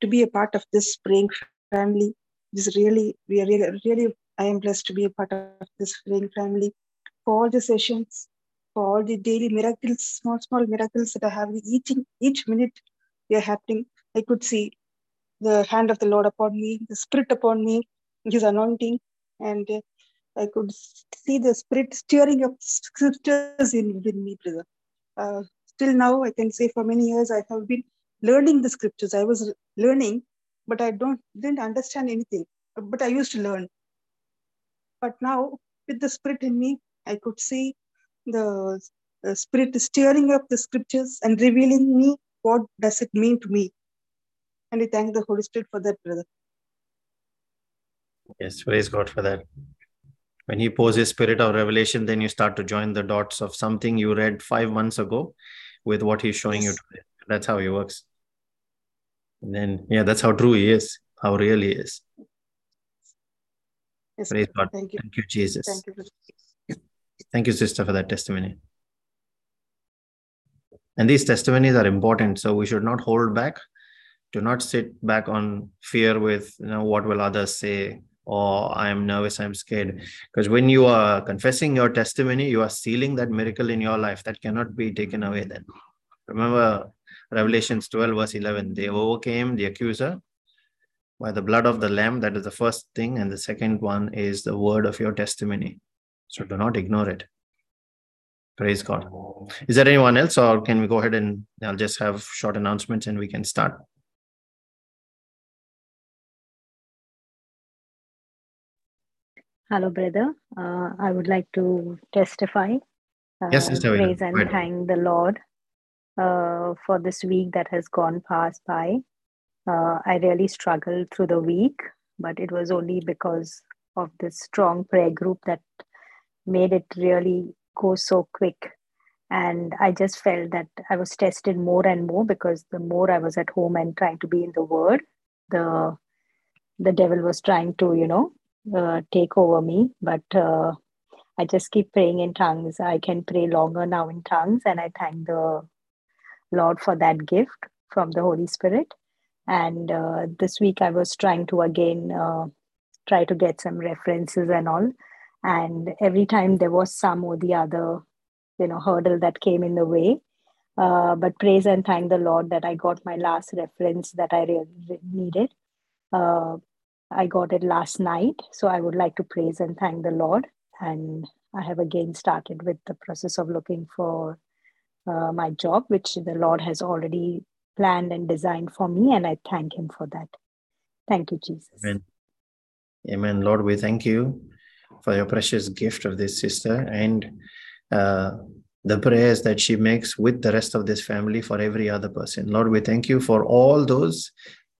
to be a part of this praying family. This really, we are really, really, I am blessed to be a part of this praying family. For all the sessions, for all the daily miracles, small, small miracles that are happening each each minute they are happening. I could see the hand of the Lord upon me, the Spirit upon me, His anointing, and uh, I could see the Spirit stirring up scriptures in within me, brother. Uh, still now, I can say for many years I have been learning the scriptures. I was learning, but I don't didn't understand anything. But I used to learn. But now, with the Spirit in me, I could see the, the Spirit stirring up the scriptures and revealing me what does it mean to me. And I thank the Holy Spirit for that, brother. Yes, praise God for that. When He pours His spirit of revelation, then you start to join the dots of something you read five months ago with what He's showing you today. That's how He works. And then, yeah, that's how true He is, how real He is. Yes, Praise. God. Thank you. Thank you, Jesus. Thank you. Thank you, sister, for that testimony. And these testimonies are important, so we should not hold back. Do not sit back on fear with, you know, what will others say, or I am nervous, I'm scared. Because when you are confessing your testimony, you are sealing that miracle in your life that cannot be taken away then. Remember Revelations 12, verse 11. They overcame the accuser by the blood of the Lamb. That is the first thing. And the second one is the word of your testimony. So do not ignore it. Praise God. Is there anyone else, or can we go ahead and I'll just have short announcements and we can start? Hello, brother. Uh, I would like to testify. Uh, Yes, Sister praise go and thank the Lord uh, for this week that has gone past by. Uh, I really struggled through the week, but it was only because of this strong prayer group that made it really go so quick. And I just felt that I was tested more and more because the more I was at home and trying to be in the Word, the the devil was trying to, you know, uh, take over me. But uh, I just keep praying in tongues. I can pray longer now in tongues, and I thank the Lord for that gift from the Holy Spirit. And uh, this week I was trying to again uh, try to get some references and all. And every time there was some or the other, you know, hurdle that came in the way. Uh, but praise and thank the Lord that I got my last reference that I really needed. Uh, I got it last night. So I would like to praise and thank the Lord. And I have again started with the process of looking for uh, my job, which the Lord has already planned and designed for me. And I thank Him for that. Thank you, Jesus. Amen. Amen. Lord, we thank you for your precious gift of this sister and uh, the prayers that she makes with the rest of this family for every other person. Lord, we thank you for all those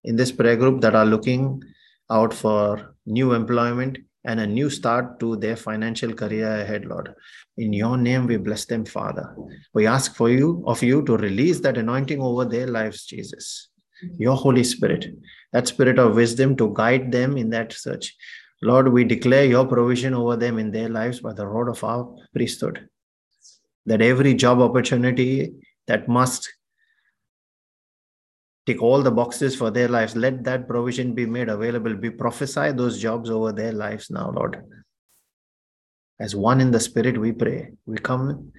in this prayer group that are looking out for new employment and a new start to their financial career ahead, Lord. In your name, we bless them, Father. We ask for you of you to release that anointing over their lives, Jesus. Your Holy Spirit, that spirit of wisdom to guide them in that search. Lord, we declare your provision over them in their lives by the rod of our priesthood. That every job opportunity that must tick all the boxes for their lives, let that provision be made available. We prophesy those jobs over their lives now, Lord. As one in the Spirit, we pray. We come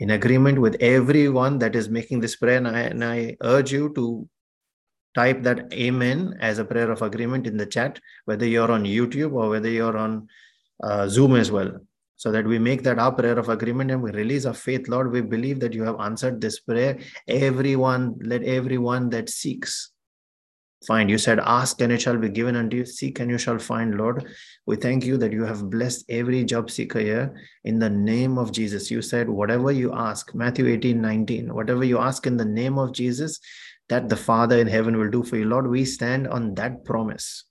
in agreement with everyone that is making this prayer, and I, and I urge you to type that amen as a prayer of agreement in the chat, whether you're on YouTube or whether you're on uh, Zoom as well, so that we make that our prayer of agreement and we release our faith. Lord, we believe that you have answered this prayer. Everyone, let everyone that seeks find. You said, Ask and it shall be given unto you, seek and you shall find, Lord. We thank you that you have blessed every job seeker here in the name of Jesus. You said, Whatever you ask, Matthew 18 19, whatever you ask in the name of Jesus, that the Father in heaven will do for you. Lord, we stand on that promise.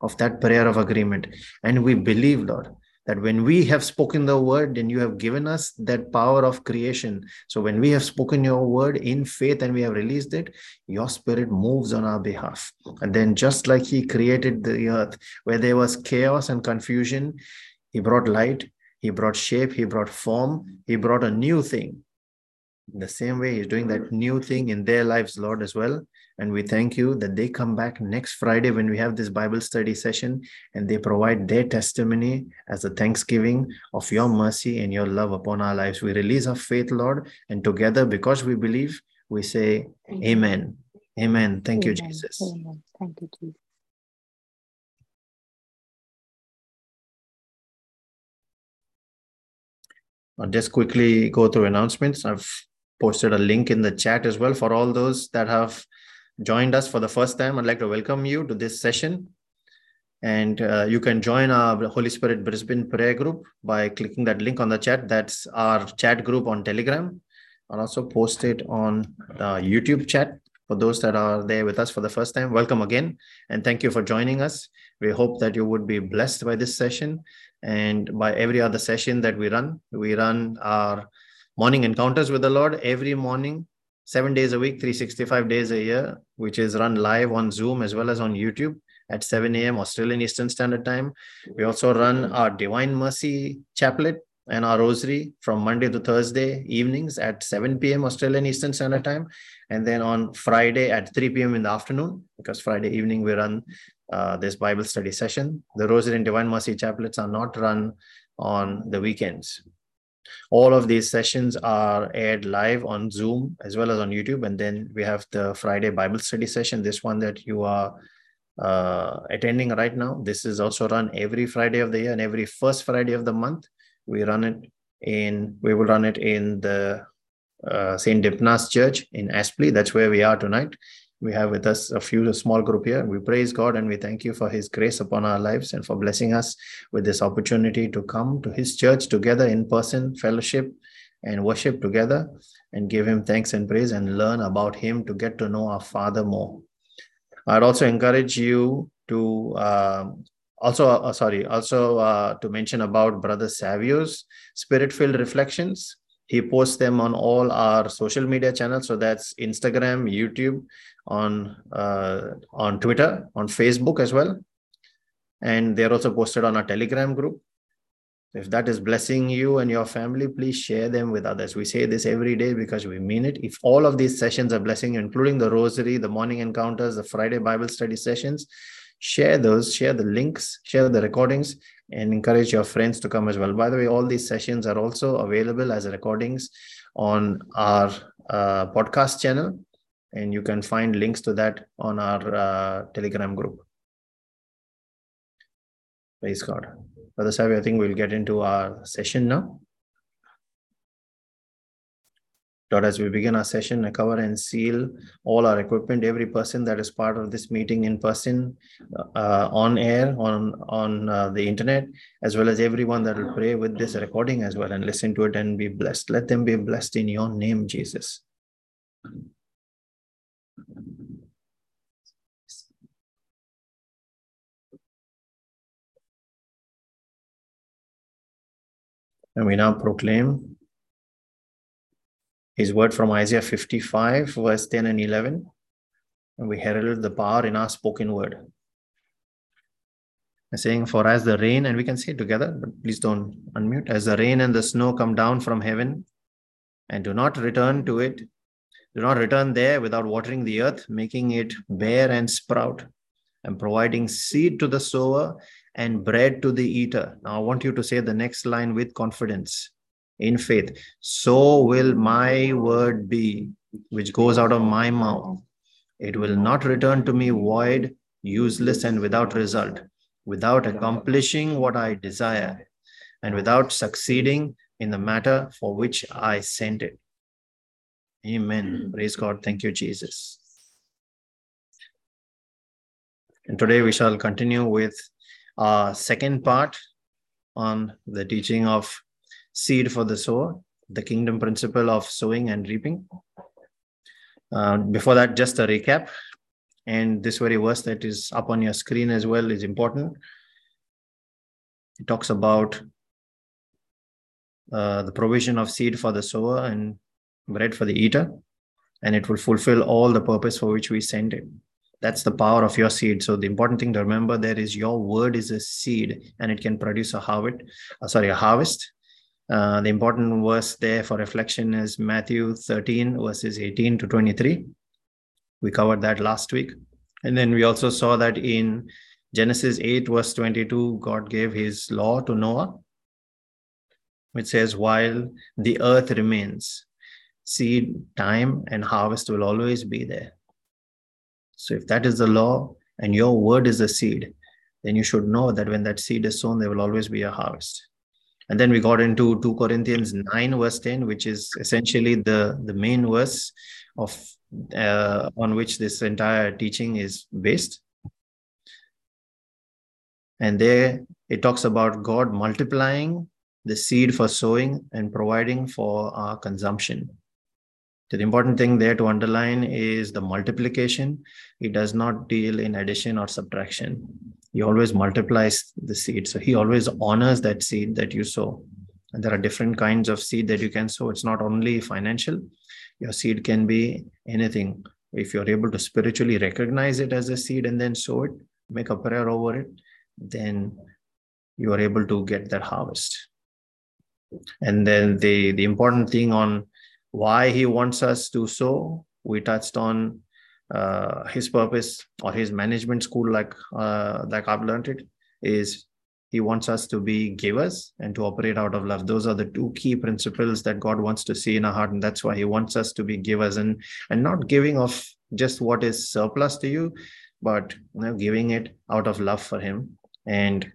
of that prayer of agreement. And we believe, Lord, that when we have spoken the word, then you have given us that power of creation. So when we have spoken your word in faith and we have released it, your spirit moves on our behalf. And then just like he created the earth where there was chaos and confusion, he brought light, he brought shape, he brought form, he brought a new thing. In the same way, he's doing that new thing in their lives, Lord, as well. And we thank you that they come back next Friday when we have this Bible study session and they provide their testimony as a thanksgiving of your mercy and your love upon our lives. We release our faith, Lord, and together, because we believe, we say, Amen. Amen. Thank Amen. you, Jesus. Amen. Thank you, Jesus. I'll just quickly go through announcements. I've posted a link in the chat as well for all those that have joined us for the first time, I'd like to welcome you to this session. And uh, you can join our Holy Spirit Brisbane prayer group by clicking that link on the chat. That's our chat group on Telegram. I'll also post it on the YouTube chat for those that are there with us for the first time. Welcome again. And thank you for joining us. We hope that you would be blessed by this session and by every other session that we run. We run our morning encounters with the Lord every morning seven days a week, 365 days a year, which is run live on Zoom as well as on YouTube at 7 a.m. Australian Eastern Standard Time. We also run our Divine Mercy Chaplet and our Rosary from Monday to Thursday evenings at 7 p.m. Australian Eastern Standard Time. And then on Friday at 3 p.m. in the afternoon, because Friday evening we run uh, this Bible study session. The Rosary and Divine Mercy Chaplets are not run on the weekends. All of these sessions are aired live on Zoom as well as on YouTube. And then we have the Friday Bible study session, this one that you are uh, attending right now. This is also run every Friday of the year and every first Friday of the month. We run it in, we will run it in the uh, St. Dympna's Church in Aspley. That's where we are tonight we have with us a few a small group here. We praise god and we thank you for his grace upon our lives and for blessing us with this opportunity to come to his church together in person fellowship and worship together and give him thanks and praise and learn about him to get to know our father more. I'd also encourage you to uh, also uh, sorry also uh, to mention about brother savio's spirit filled reflections he posts them on all our social media channels so that's instagram youtube on uh, on Twitter, on Facebook as well, and they're also posted on our Telegram group. If that is blessing you and your family, please share them with others. We say this every day because we mean it. If all of these sessions are blessing you, including the rosary, the morning encounters, the Friday Bible study sessions, share those, share the links, share the recordings, and encourage your friends to come as well. By the way, all these sessions are also available as recordings on our uh, podcast channel and you can find links to that on our uh, telegram group. Praise god. Brother Savi, i think we'll get into our session now Lord, as we begin our session, I cover and seal all our equipment, every person that is part of this meeting in person, uh, on air, on on uh, the internet, as well as everyone that will pray with this recording as well and listen to it and be blessed. Let them be blessed in your name, Jesus. And we now proclaim his word from Isaiah 55, verse 10 and 11. And we herald the power in our spoken word. saying, For as the rain, and we can say it together, but please don't unmute, as the rain and the snow come down from heaven and do not return to it, do not return there without watering the earth, making it bear and sprout, and providing seed to the sower and bread to the eater. Now, I want you to say the next line with confidence in faith. So will my word be, which goes out of my mouth. It will not return to me void, useless, and without result, without accomplishing what I desire, and without succeeding in the matter for which I sent it. Amen. Praise God. Thank you, Jesus. And today we shall continue with uh, second part on the teaching of seed for the sower, the kingdom principle of sowing and reaping. Uh, before that, just a recap. And this very verse that is up on your screen as well is important. It talks about uh, the provision of seed for the sower and bread for the eater, and it will fulfill all the purpose for which we sent it. That's the power of your seed. So the important thing to remember there is your word is a seed, and it can produce a harvest. Uh, sorry, a harvest. Uh, the important verse there for reflection is Matthew 13 verses 18 to 23. We covered that last week, and then we also saw that in Genesis 8 verse 22, God gave His law to Noah which says, While the earth remains, seed time and harvest will always be there. So, if that is the law and your word is the seed, then you should know that when that seed is sown, there will always be a harvest. And then we got into 2 Corinthians 9, verse 10, which is essentially the, the main verse of uh, on which this entire teaching is based. And there it talks about God multiplying the seed for sowing and providing for our consumption. The important thing there to underline is the multiplication. it does not deal in addition or subtraction. He always multiplies the seed. So he always honors that seed that you sow. And there are different kinds of seed that you can sow. It's not only financial, your seed can be anything. If you're able to spiritually recognize it as a seed and then sow it, make a prayer over it, then you are able to get that harvest. And then the, the important thing on why he wants us to sow, we touched on uh, his purpose or his management school, like uh, like I've learned it, is he wants us to be givers and to operate out of love. Those are the two key principles that God wants to see in our heart, and that's why He wants us to be givers and and not giving of just what is surplus to you, but you know, giving it out of love for Him and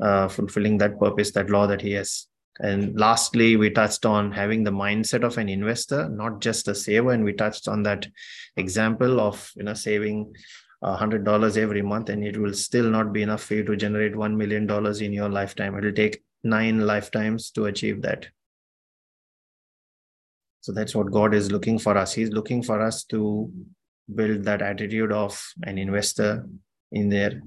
uh, fulfilling that purpose, that law that He has and lastly, we touched on having the mindset of an investor, not just a saver. And we touched on that example of you know saving hundred dollars every month, and it will still not be enough for you to generate one million dollars in your lifetime. It'll take nine lifetimes to achieve that. So that's what God is looking for us. He's looking for us to build that attitude of an investor in there.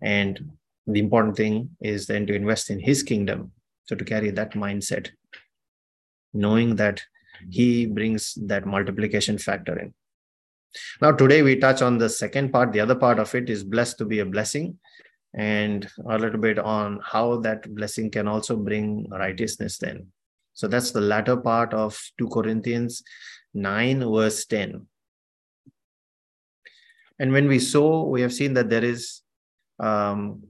And the important thing is then to invest in his kingdom so to carry that mindset, knowing that he brings that multiplication factor in. Now, today we touch on the second part. The other part of it is blessed to be a blessing, and a little bit on how that blessing can also bring righteousness then. So that's the latter part of 2 Corinthians 9, verse 10. And when we saw, we have seen that there is um,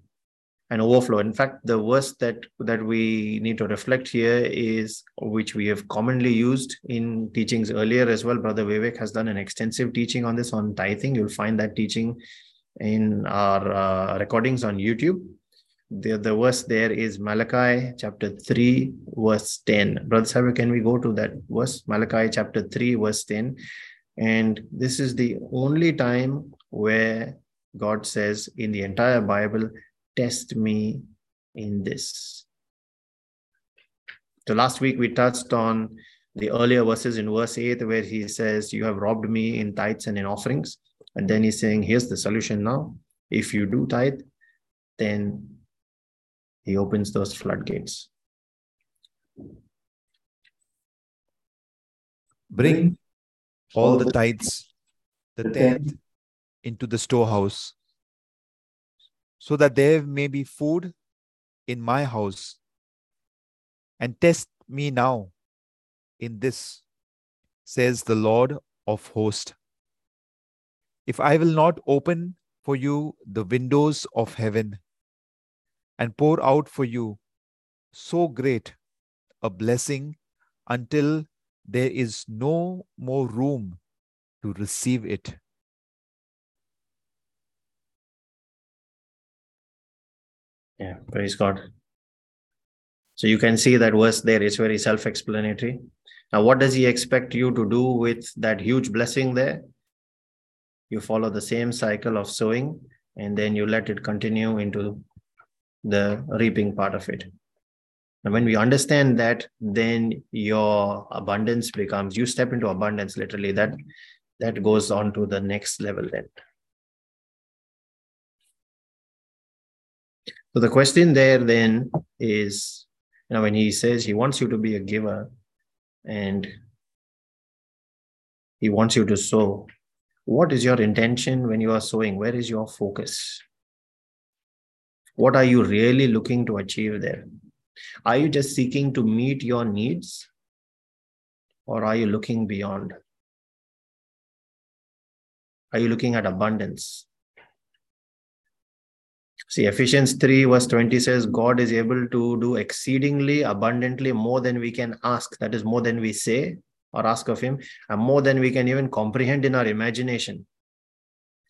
an overflow. In fact, the verse that that we need to reflect here is which we have commonly used in teachings earlier as well. Brother Vivek has done an extensive teaching on this on tithing. You'll find that teaching in our uh, recordings on YouTube. The, the verse there is Malachi chapter 3, verse 10. Brother Saber, can we go to that verse? Malachi chapter 3, verse 10. And this is the only time where God says in the entire Bible test me in this. So last week we touched on the earlier verses in verse 8 where he says, You have robbed me in tithes and in offerings. And then he's saying, Here's the solution now. If you do tithe, then he opens those floodgates. Bring all the tithes, the tenth, into the storehouse, so that there may be food in my house. And test me now in this, says the Lord of hosts. If I will not open for you the windows of heaven and pour out for you so great a blessing until there is no more room to receive it. Yeah, praise God. So you can see that verse there is very self explanatory. Now, what does he expect you to do with that huge blessing there? You follow the same cycle of sowing and then you let it continue into the reaping part of it. And when we understand that, then your abundance becomes, you step into abundance literally, that that goes on to the next level then. So the question there then is, you know, when he says he wants you to be a giver and he wants you to sow, what is your intention when you are sowing? Where is your focus? What are you really looking to achieve there? Are you just seeking to meet your needs or are you looking beyond? Are you looking at abundance? See, Ephesians 3, verse 20 says, God is able to do exceedingly abundantly more than we can ask. That is more than we say or ask of Him, and more than we can even comprehend in our imagination.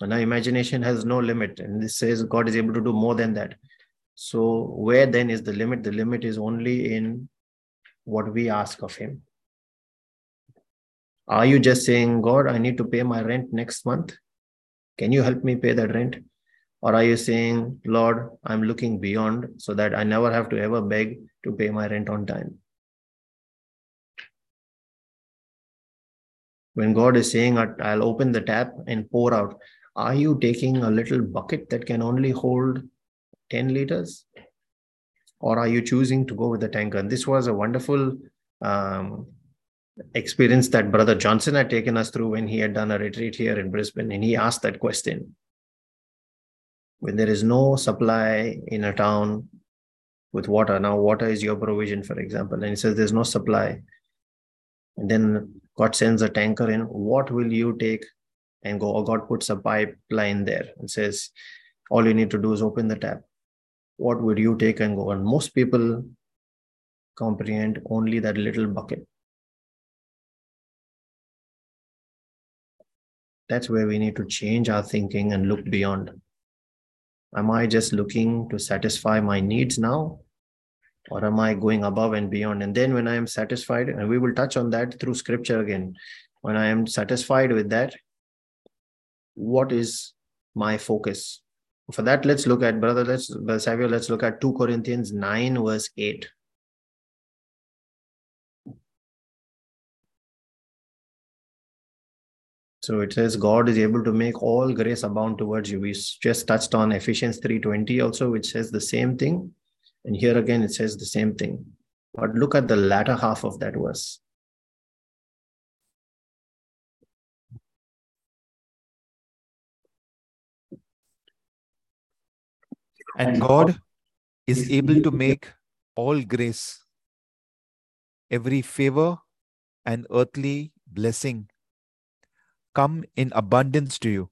And our imagination has no limit. And this says God is able to do more than that. So, where then is the limit? The limit is only in what we ask of Him. Are you just saying, God, I need to pay my rent next month? Can you help me pay that rent? Or are you saying, Lord, I'm looking beyond so that I never have to ever beg to pay my rent on time? When God is saying, I'll open the tap and pour out, are you taking a little bucket that can only hold 10 liters? Or are you choosing to go with the tanker? And this was a wonderful um, experience that Brother Johnson had taken us through when he had done a retreat here in Brisbane. And he asked that question When there is no supply in a town with water, now water is your provision, for example, and he says there's no supply. And then God sends a tanker in, what will you take and go? Or God puts a pipeline there and says, all you need to do is open the tap. What would you take and go? And most people comprehend only that little bucket. That's where we need to change our thinking and look beyond. Am I just looking to satisfy my needs now? Or am I going above and beyond? And then when I am satisfied, and we will touch on that through scripture again, when I am satisfied with that, what is my focus? For that, let's look at, brother, let's, brother Savio, let's look at 2 Corinthians 9, verse 8. So it says God is able to make all grace abound towards you. We just touched on Ephesians 3:20 also, which says the same thing. And here again it says the same thing. But look at the latter half of that verse. And God is able to make all grace, every favor and earthly blessing come in abundance to you,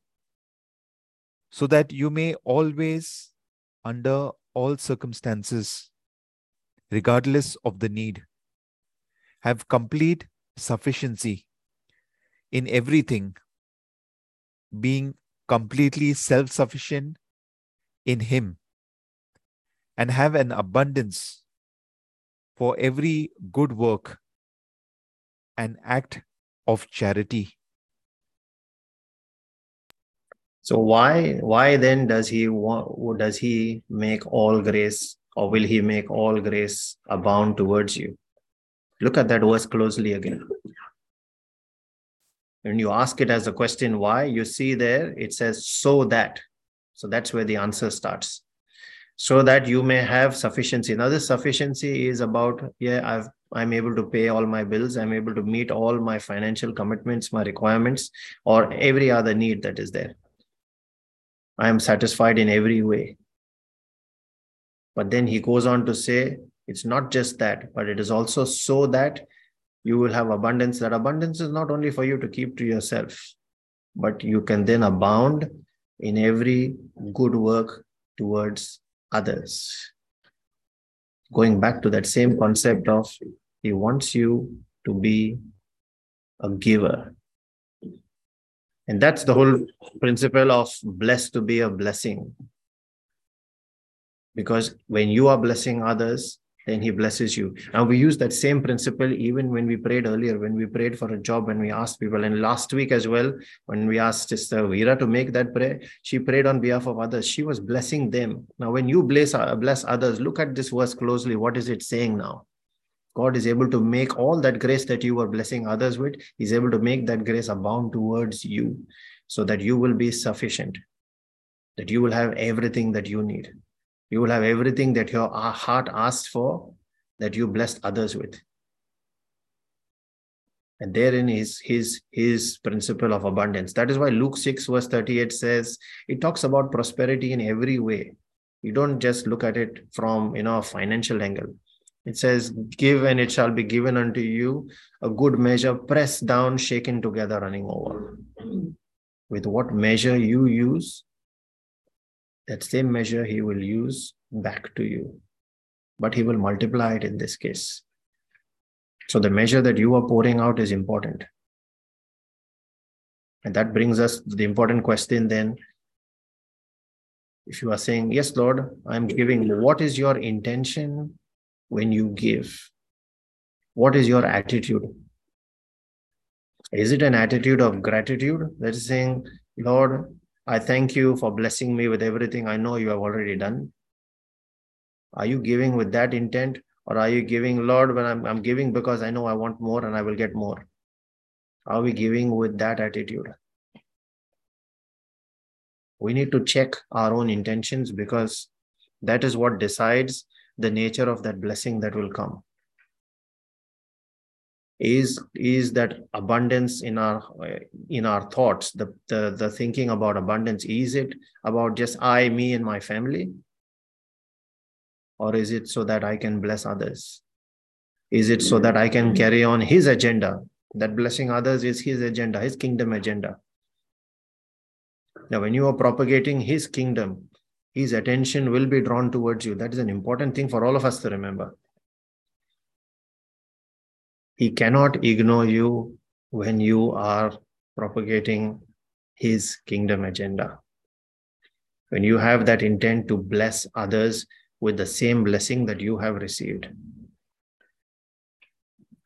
so that you may always, under all circumstances, regardless of the need, have complete sufficiency in everything, being completely self sufficient in Him, and have an abundance for every good work and act of charity. So why why then does he want does he make all grace or will he make all grace abound towards you? Look at that verse closely again. When you ask it as a question, why, you see there it says so that. So that's where the answer starts. So that you may have sufficiency. Now, this sufficiency is about, yeah, I've I'm able to pay all my bills, I'm able to meet all my financial commitments, my requirements, or every other need that is there. I am satisfied in every way. But then he goes on to say, it's not just that, but it is also so that you will have abundance. That abundance is not only for you to keep to yourself, but you can then abound in every good work towards others. Going back to that same concept of he wants you to be a giver. And that's the whole principle of blessed to be a blessing. Because when you are blessing others, then he blesses you. And we use that same principle even when we prayed earlier, when we prayed for a job, when we asked people. And last week as well, when we asked Sister Veera to make that prayer, she prayed on behalf of others. She was blessing them. Now, when you bless, uh, bless others, look at this verse closely. What is it saying now? God is able to make all that grace that you were blessing others with, He's able to make that grace abound towards you so that you will be sufficient, that you will have everything that you need. You will have everything that your heart asked for, that you blessed others with. And therein is his, his principle of abundance. That is why Luke 6, verse 38 says, it talks about prosperity in every way. You don't just look at it from you know a financial angle. It says, Give and it shall be given unto you a good measure, pressed down, shaken together, running over. With what measure you use, that same measure he will use back to you. But he will multiply it in this case. So the measure that you are pouring out is important. And that brings us to the important question then. If you are saying, Yes, Lord, I'm giving, what is your intention when you give? What is your attitude? Is it an attitude of gratitude that is saying, Lord, I thank you for blessing me with everything I know you have already done? Are you giving with that intent? Or are you giving, Lord, when I'm, I'm giving because I know I want more and I will get more? Are we giving with that attitude? We need to check our own intentions because that is what decides the nature of that blessing that will come. Is, is that abundance in our in our thoughts the, the the thinking about abundance is it about just i me and my family or is it so that I can bless others? Is it so that I can carry on his agenda? That blessing others is his agenda, his kingdom agenda. Now, when you are propagating his kingdom, his attention will be drawn towards you. That is an important thing for all of us to remember. He cannot ignore you when you are propagating his kingdom agenda. When you have that intent to bless others, with the same blessing that you have received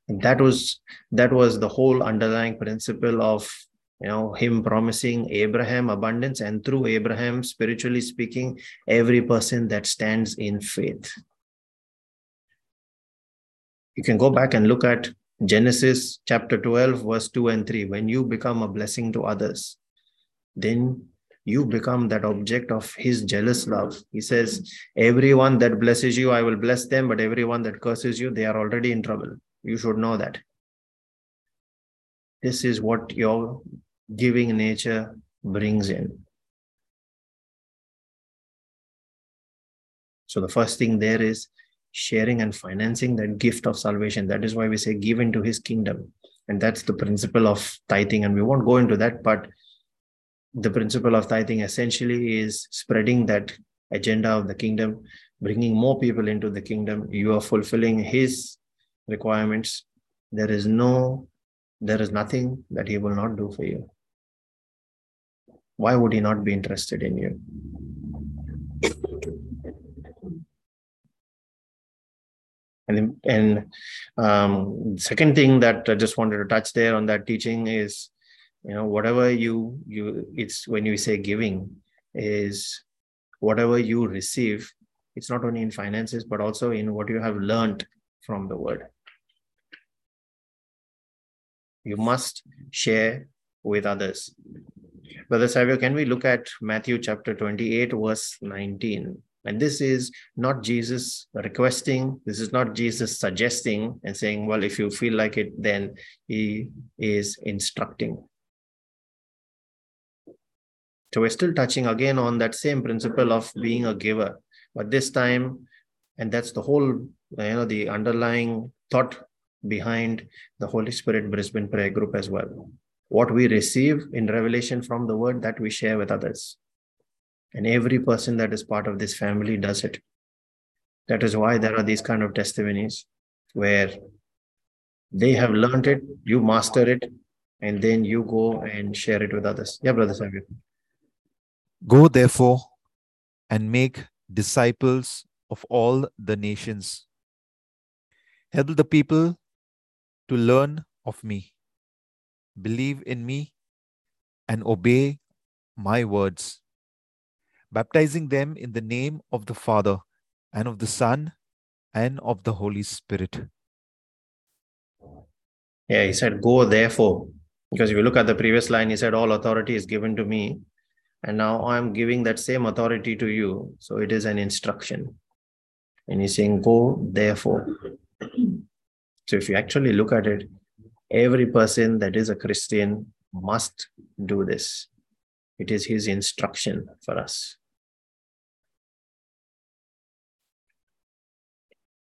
that was that was the whole underlying principle of you know him promising abraham abundance and through abraham spiritually speaking every person that stands in faith you can go back and look at genesis chapter 12 verse 2 and 3 when you become a blessing to others then you become that object of his jealous love. He says, Everyone that blesses you, I will bless them, but everyone that curses you, they are already in trouble. You should know that. This is what your giving nature brings in. So, the first thing there is sharing and financing that gift of salvation. That is why we say, give into his kingdom. And that's the principle of tithing. And we won't go into that, but the principle of tithing essentially is spreading that agenda of the kingdom, bringing more people into the kingdom. You are fulfilling his requirements. There is no, there is nothing that he will not do for you. Why would he not be interested in you? And, and um, second thing that I just wanted to touch there on that teaching is you know whatever you you it's when you say giving is whatever you receive it's not only in finances but also in what you have learned from the word you must share with others brother Savio, can we look at matthew chapter 28 verse 19 and this is not jesus requesting this is not jesus suggesting and saying well if you feel like it then he is instructing. So we're still touching again on that same principle of being a giver, but this time, and that's the whole, you know, the underlying thought behind the Holy Spirit Brisbane prayer group as well. What we receive in revelation from the word that we share with others. And every person that is part of this family does it. That is why there are these kind of testimonies where they have learned it, you master it, and then you go and share it with others. Yeah, Brother Savio. Go therefore and make disciples of all the nations. Help the people to learn of me, believe in me, and obey my words, baptizing them in the name of the Father and of the Son and of the Holy Spirit. Yeah, he said, Go therefore. Because if you look at the previous line, he said, All authority is given to me. And now I'm giving that same authority to you. So it is an instruction. And he's saying, Go, therefore. So if you actually look at it, every person that is a Christian must do this. It is his instruction for us.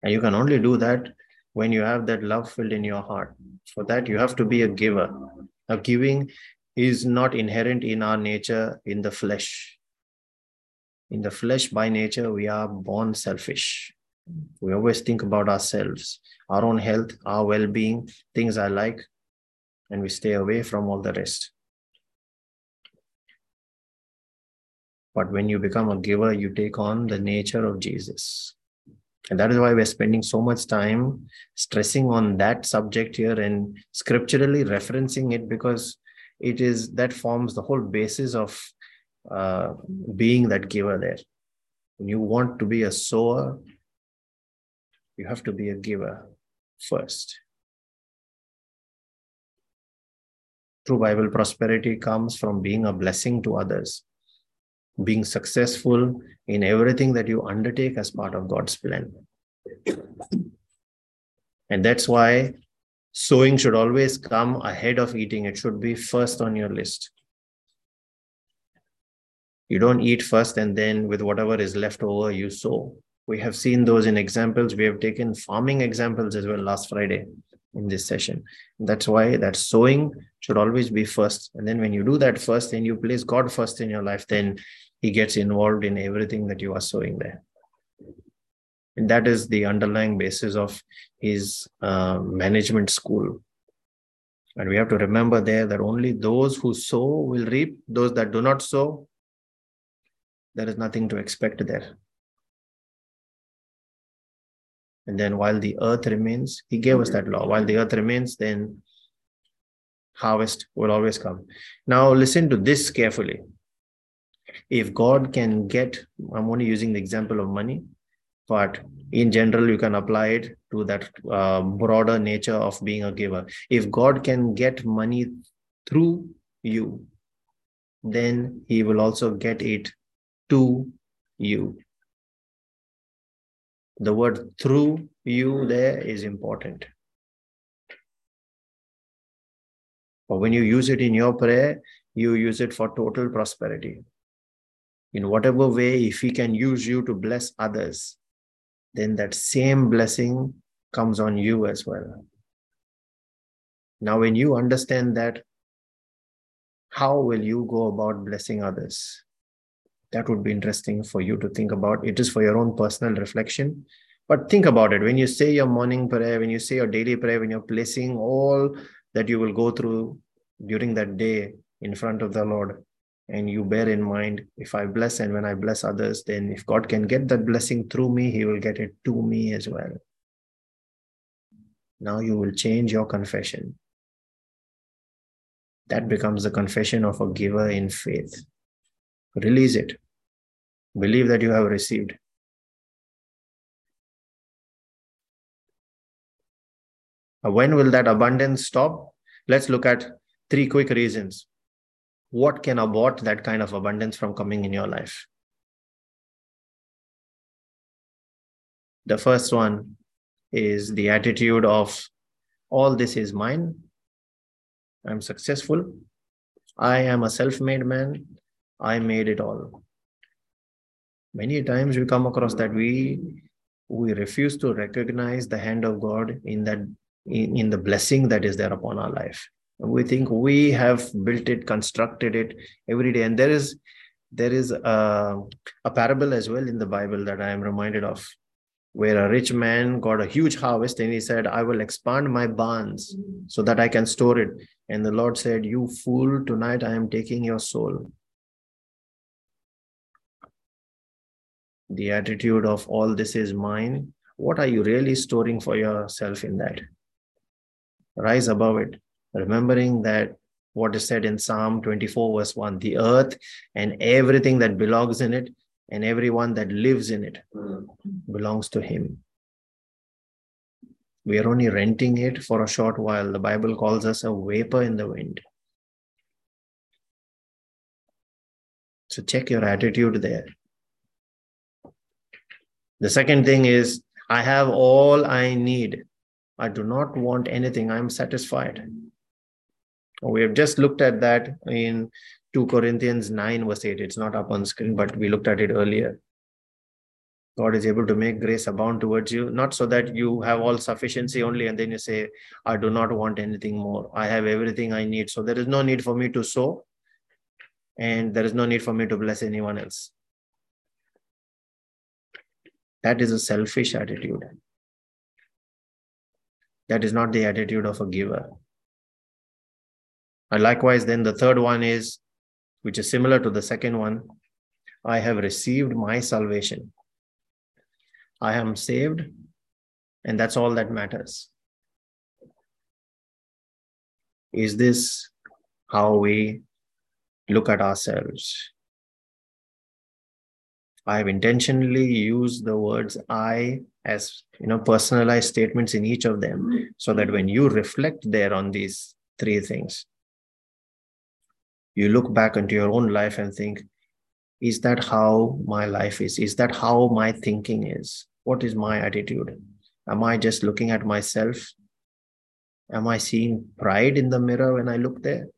And you can only do that when you have that love filled in your heart. For that, you have to be a giver. A giving is not inherent in our nature in the flesh. In the flesh, by nature, we are born selfish. We always think about ourselves, our own health, our well being, things I like, and we stay away from all the rest. But when you become a giver, you take on the nature of Jesus. And that is why we're spending so much time stressing on that subject here and scripturally referencing it because it is that forms the whole basis of uh, being that giver there. When you want to be a sower, you have to be a giver first. True Bible prosperity comes from being a blessing to others, being successful in everything that you undertake as part of God's plan. And that's why sowing should always come ahead of eating, it should be first on your list. You don't eat first and then, with whatever is left over, you sow. We have seen those in examples. We have taken farming examples as well last Friday in this session. That's why that sowing should always be first. And then when you do that first, then you place God first in your life, then He gets involved in everything that you are sowing there. And that is the underlying basis of His uh, management school. And we have to remember there that only those who sow will reap, those that do not sow, there is nothing to expect there. And then while the earth remains, he gave us that law. While the earth remains, then harvest will always come. Now, listen to this carefully. If God can get, I'm only using the example of money, but in general, you can apply it to that uh, broader nature of being a giver. If God can get money through you, then he will also get it to you the word through you there is important. But when you use it in your prayer, you use it for total prosperity. In whatever way, if He can use you to bless others, then that same blessing comes on you as well. Now, when you understand that, how will you go about blessing others? That would be interesting for you to think about. It is for your own personal reflection. But think about it when you say your morning prayer, when you say your daily prayer, when you're placing all that you will go through during that day in front of the Lord, and you bear in mind if I bless and when I bless others, then if God can get that blessing through me, He will get it to me as well. Now you will change your confession. That becomes the confession of a giver in faith. Release it. Believe that you have received. Uh, when will that abundance stop? Let's look at three quick reasons. What can abort that kind of abundance from coming in your life? The first one is the attitude of all this is mine. I'm successful. I am a self made man. I made it all. Many times we come across that we we refuse to recognize the hand of God in that in, in the blessing that is there upon our life. We think we have built it, constructed it every day. And there is there is a, a parable as well in the Bible that I am reminded of, where a rich man got a huge harvest and he said, I will expand my barns so that I can store it. And the Lord said, You fool, tonight I am taking your soul. The attitude of all this is mine, what are you really storing for yourself in that? Rise above it, remembering that what is said in Psalm 24, verse 1 the earth and everything that belongs in it and everyone that lives in it belongs to Him. We are only renting it for a short while. The Bible calls us a vapor in the wind. So check your attitude there. The second thing is, I have all I need. I do not want anything. I'm satisfied. We have just looked at that in 2 Corinthians 9, verse 8. It's not up on screen, but we looked at it earlier. God is able to make grace abound towards you, not so that you have all sufficiency only, and then you say, I do not want anything more. I have everything I need. So there is no need for me to sow, and there is no need for me to bless anyone else. That is a selfish attitude. That is not the attitude of a giver. And likewise, then the third one is, which is similar to the second one I have received my salvation. I am saved, and that's all that matters. Is this how we look at ourselves? I have intentionally used the words I as you know personalized statements in each of them so that when you reflect there on these three things, you look back into your own life and think, is that how my life is? Is that how my thinking is? What is my attitude? Am I just looking at myself? Am I seeing pride in the mirror when I look there?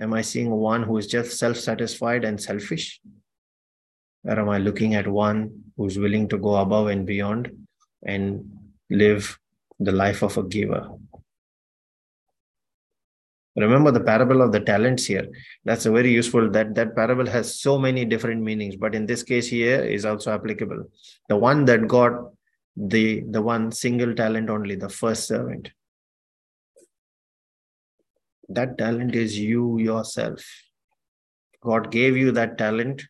Am I seeing one who is just self satisfied and selfish? Or am I looking at one who's willing to go above and beyond and live the life of a giver? remember the parable of the talents here. That's a very useful that that parable has so many different meanings but in this case here is also applicable. The one that got the the one single talent only the first servant. That talent is you yourself. God gave you that talent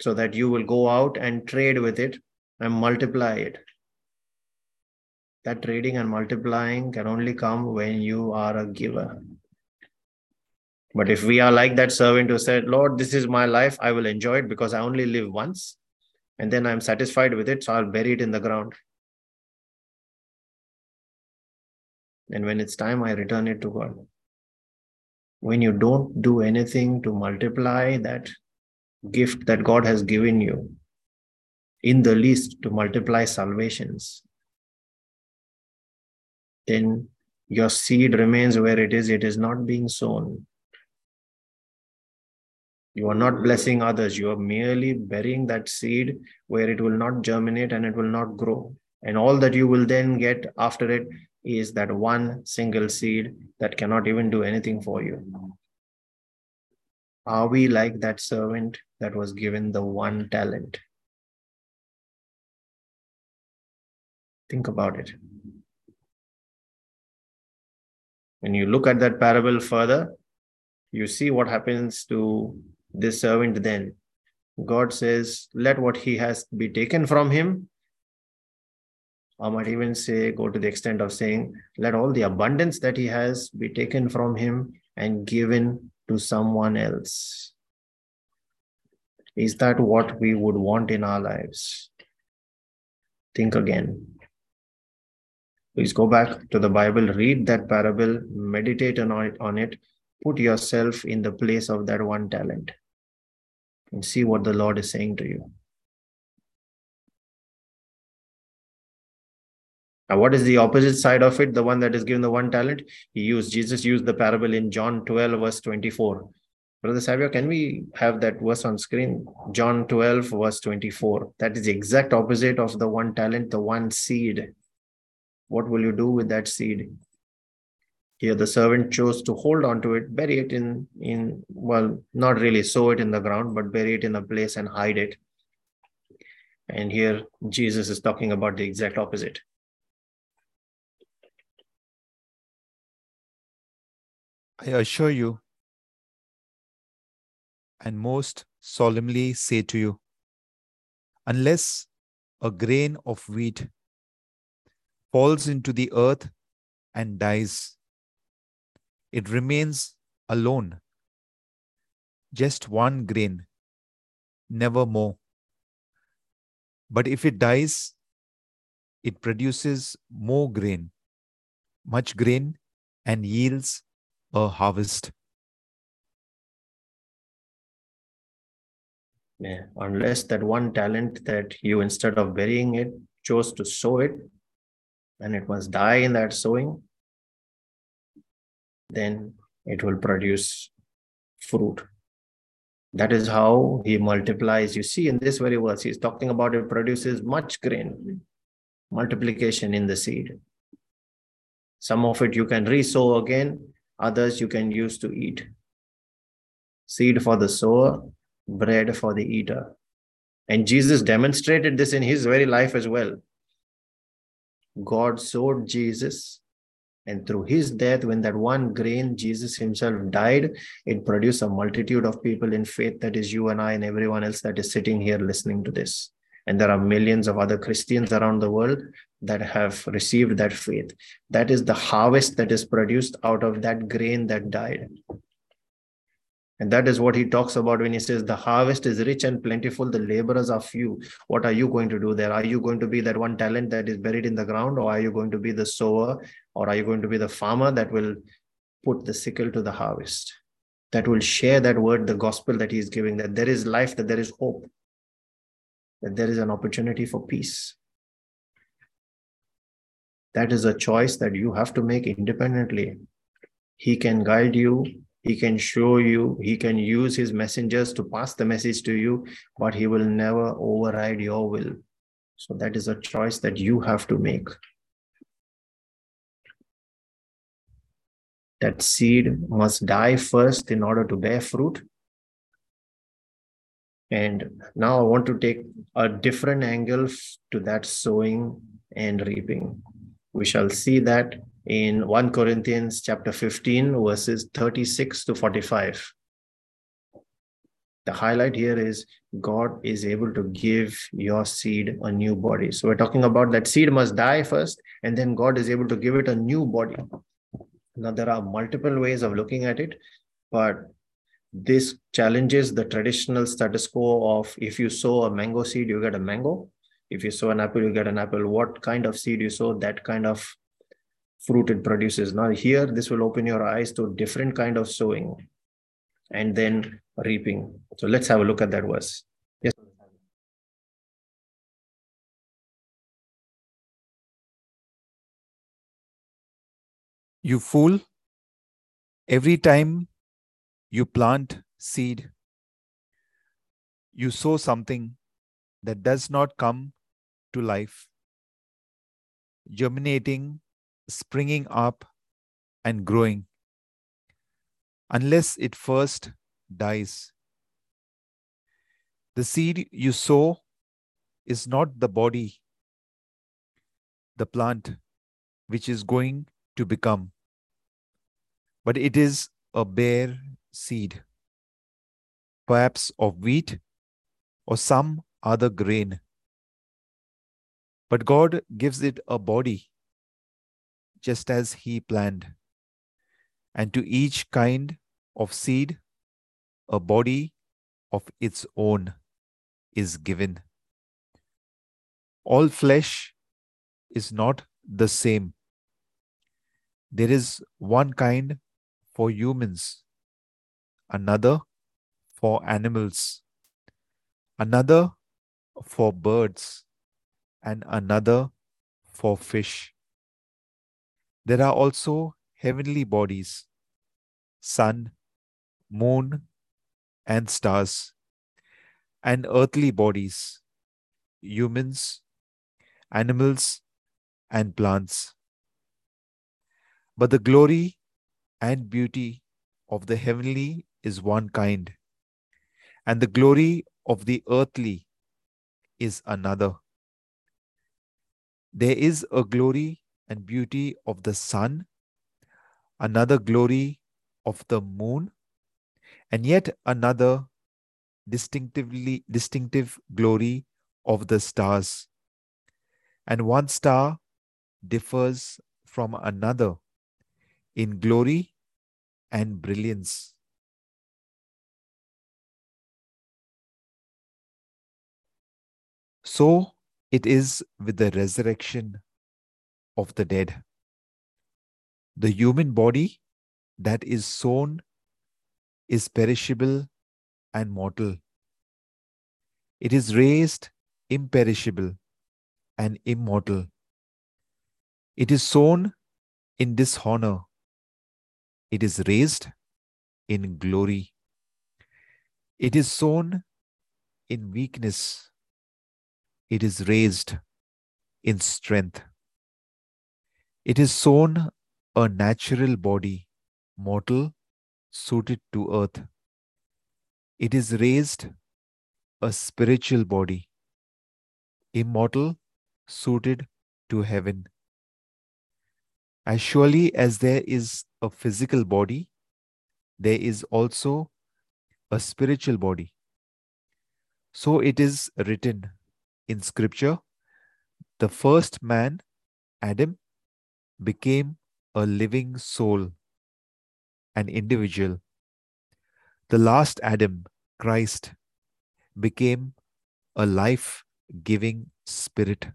so that you will go out and trade with it and multiply it that trading and multiplying can only come when you are a giver but if we are like that servant who said, Lord, this is my life, I will enjoy it because I only live once, and then I'm satisfied with it, so I'll bury it in the ground. And when it's time, I return it to God. When you don't do anything to multiply that gift that God has given you, in the least to multiply salvations, then your seed remains where it is, it is not being sown. You are not blessing others. You are merely burying that seed where it will not germinate and it will not grow. And all that you will then get after it is that one single seed that cannot even do anything for you. Are we like that servant that was given the one talent? Think about it. When you look at that parable further, you see what happens to this servant then. God says, let what he has be taken from him. I might even say, go to the extent of saying, let all the abundance that he has be taken from him and given to someone else. Is that what we would want in our lives? Think again. Please go back to the Bible, read that parable, meditate on it, on it, put yourself in the place of that one talent and see what the Lord is saying to you. Now, what is the opposite side of it? The one that is given the one talent? He used, Jesus used the parable in John 12, verse 24. Brother Savio, can we have that verse on screen? John 12, verse 24. That is the exact opposite of the one talent, the one seed. What will you do with that seed? Here, the servant chose to hold on to it, bury it in, in well, not really sow it in the ground, but bury it in a place and hide it. And here, Jesus is talking about the exact opposite. I assure you, and most solemnly say to you, unless a grain of wheat falls into the earth and dies, it remains alone. Just one grain, never more. But if it dies, it produces more grain, much grain, and yields a harvest. Yeah, unless that one talent that you, instead of burying it, chose to sow it, and it must die in that sowing, then it will produce fruit. That is how he multiplies. You see, in this very verse, he's talking about it produces much grain, multiplication in the seed. Some of it you can resow again, others you can use to eat. Seed for the sower, bread for the eater. And Jesus demonstrated this in his very life as well. God sowed Jesus, and through his death, when that one grain, Jesus himself died, it produced a multitude of people in faith that is you and I and everyone else that is sitting here listening to this. And there are millions of other Christians around the world that have received that faith. That is the harvest that is produced out of that grain that died. And that is what he talks about when he says, The harvest is rich and plentiful, the laborers are few. What are you going to do there? Are you going to be that one talent that is buried in the ground, or are you going to be the sower, or are you going to be the farmer that will put the sickle to the harvest? That will share that word, the gospel that he is giving, that there is life, that there is hope, that there is an opportunity for peace. That is a choice that you have to make independently. He can guide you, he can show you, he can use his messengers to pass the message to you, but he will never override your will. So that is a choice that you have to make. That seed must die first in order to bear fruit. And now I want to take a different angle to that sowing and reaping. We shall see that in 1 Corinthians chapter 15, verses 36 to 45. The highlight here is God is able to give your seed a new body. So we're talking about that seed must die first, and then God is able to give it a new body. Now, there are multiple ways of looking at it, but this challenges the traditional status quo of if you sow a mango seed, you get a mango. If you sow an apple, you get an apple. What kind of seed you sow, that kind of fruit it produces. Now here, this will open your eyes to different kind of sowing and then reaping. So let's have a look at that verse. Yes. You fool, every time you plant seed, you sow something that does not come to life, germinating springing up and growing unless it first dies. The seed you sow is not the body, the plant which is going to become, but it is a bare seed, perhaps of wheat or some other grain. But God gives it a body just as he planned. And to each kind of seed, a body of its own is given. All flesh is not the same. There is one kind for humans, another for animals, another for birds, and another for fish. There are also heavenly bodies, sun, moon, and stars, and earthly bodies, humans, animals, and plants. But the glory and beauty of the heavenly is one kind, and the glory of the earthly is another. There is a glory and beauty of the sun, another glory of the moon, and yet another distinctively distinctive glory of the stars. And one star differs from another in glory and brilliance. So it is with the resurrection of the dead. The human body that is sown is perishable and mortal, It is raised imperishable and immortal. It is sown in dishonor. It is raised in glory. It is sown in weakness. It is raised in strength. It is sown a natural body, mortal, suited to earth. It is raised a spiritual body, immortal, suited to heaven. As surely as there is a physical body, there is also a spiritual body. So it is written in scripture the first man, Adam, became a living soul, an individual. The last Adam, Christ, became a life giving spirit,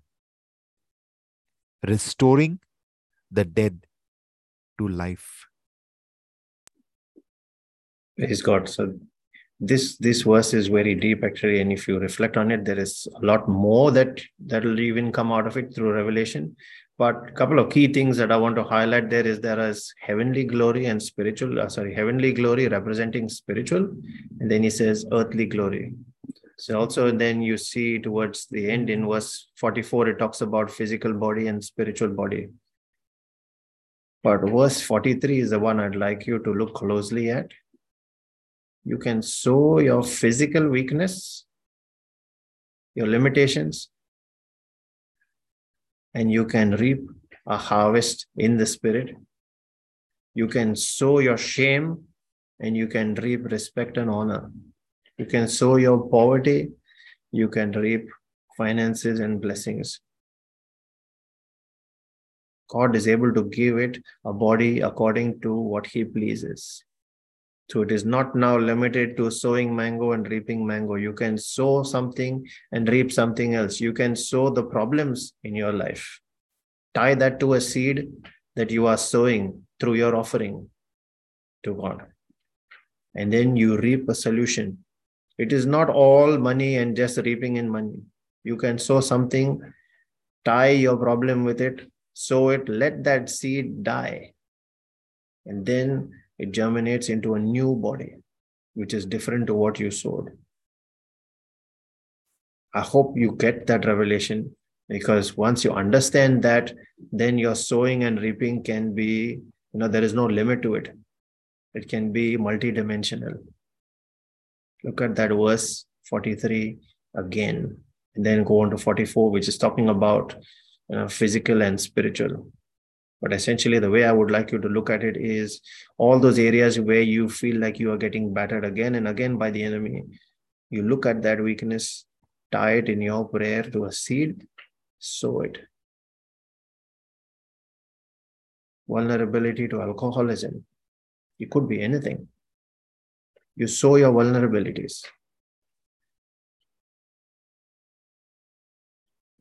restoring the dead to life. Praise God. So this this verse is very deep actually, and if you reflect on it, there is a lot more that that will even come out of it through revelation. But a couple of key things that I want to highlight there is there is heavenly glory and spiritual, uh, sorry, heavenly glory representing spiritual, and then he says earthly glory. So also then you see towards the end in verse 44, it talks about physical body and spiritual body. But verse 43 is the one I'd like you to look closely at. You can sow your physical weakness, your limitations, and you can reap a harvest in the spirit. You can sow your shame and you can reap respect and honor. You can sow your poverty, you can reap finances and blessings. God is able to give it a body according to what He pleases. So it is not now limited to sowing mango and reaping mango. You can sow something and reap something else. You can sow the problems in your life. Tie that to a seed that you are sowing through your offering to God. And then you reap a solution. It is not all money and just reaping in money. You can sow something, tie your problem with it, sow it, let that seed die. And then it germinates into a new body, which is different to what you sowed. I hope you get that revelation because once you understand that, then your sowing and reaping can be, you know, there is no limit to it. It can be multidimensional. Look at that verse 43 again, and then go on to 44, which is talking about you know, physical and spiritual. But essentially, the way I would like you to look at it is all those areas where you feel like you are getting battered again and again by the enemy. You look at that weakness, tie it in your prayer to a seed, sow it. Vulnerability to alcoholism. It could be anything. You sow your vulnerabilities.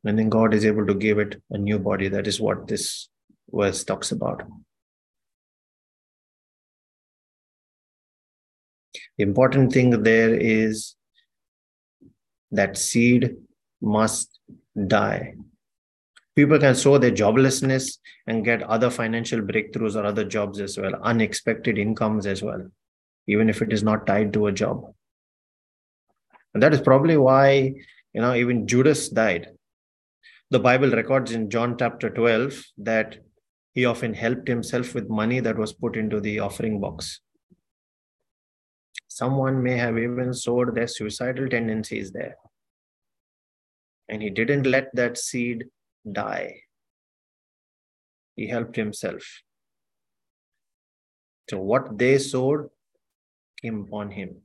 And then God is able to give it a new body. That is what this verse talks about. The important thing there is that seed must die. People can sow their joblessness and get other financial breakthroughs or other jobs as well, unexpected incomes as well, even if it is not tied to a job. And that is probably why, you know, even Judas died. The Bible records in John chapter 12 that he often helped himself with money that was put into the offering box. Someone may have even sowed their suicidal tendencies there. And he didn't let that seed die. He helped himself. So, what they sowed came upon him.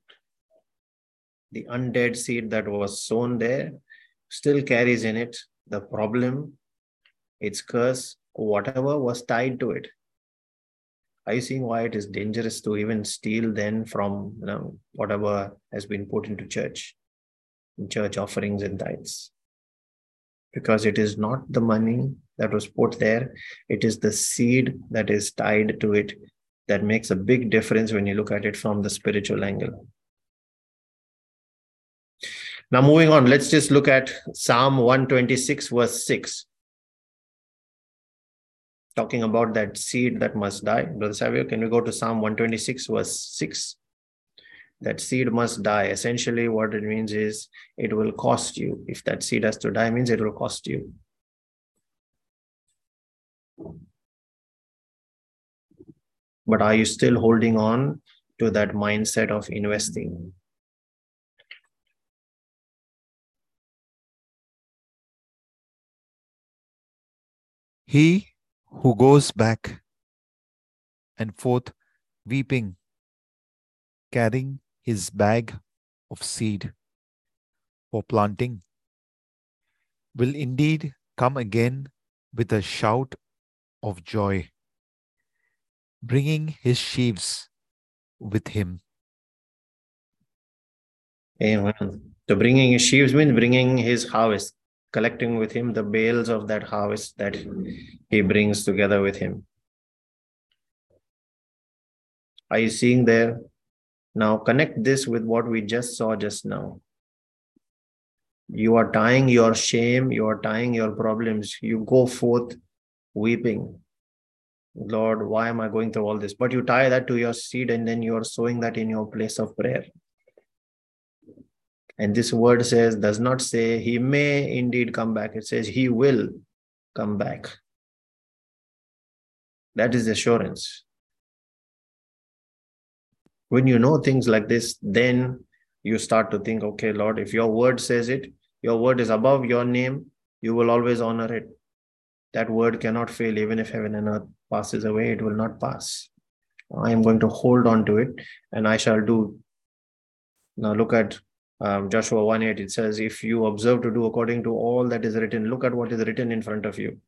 The undead seed that was sown there still carries in it the problem, its curse, whatever was tied to it. Are you seeing why it is dangerous to even steal then from you know, whatever has been put into church, church offerings and tithes? Because it is not the money that was put there, it is the seed that is tied to it that makes a big difference when you look at it from the spiritual angle. Now, moving on, let's just look at Psalm 126, verse 6. Talking about that seed that must die. Brother Savio, can we go to Psalm 126, verse 6? That seed must die. Essentially, what it means is it will cost you. If that seed has to die, means it will cost you. But are you still holding on to that mindset of investing? He who goes back and forth weeping, carrying his bag of seed for planting, will indeed come again with a shout of joy, bringing his sheaves with him. Amen. So bringing his sheaves means bringing his harvest collecting with him the bales of that harvest that he brings together with him. Are you seeing there? Now connect this with what we just saw just now. You are tying your shame, you are tying your problems. You go forth weeping. Lord, why am I going through all this? But you tie that to your seed and then you are sowing that in your place of prayer. And this word says, does not say he may indeed come back. It says he will come back. That is assurance. When you know things like this, then you start to think, okay, Lord, if your word says it, your word is above your name, you will always honor it. That word cannot fail, even if heaven and earth passes away, it will not pass. I am going to hold on to it and I shall do. Now look at um, Joshua 1 8, it says, If you observe to do according to all that is written, look at what is written in front of you.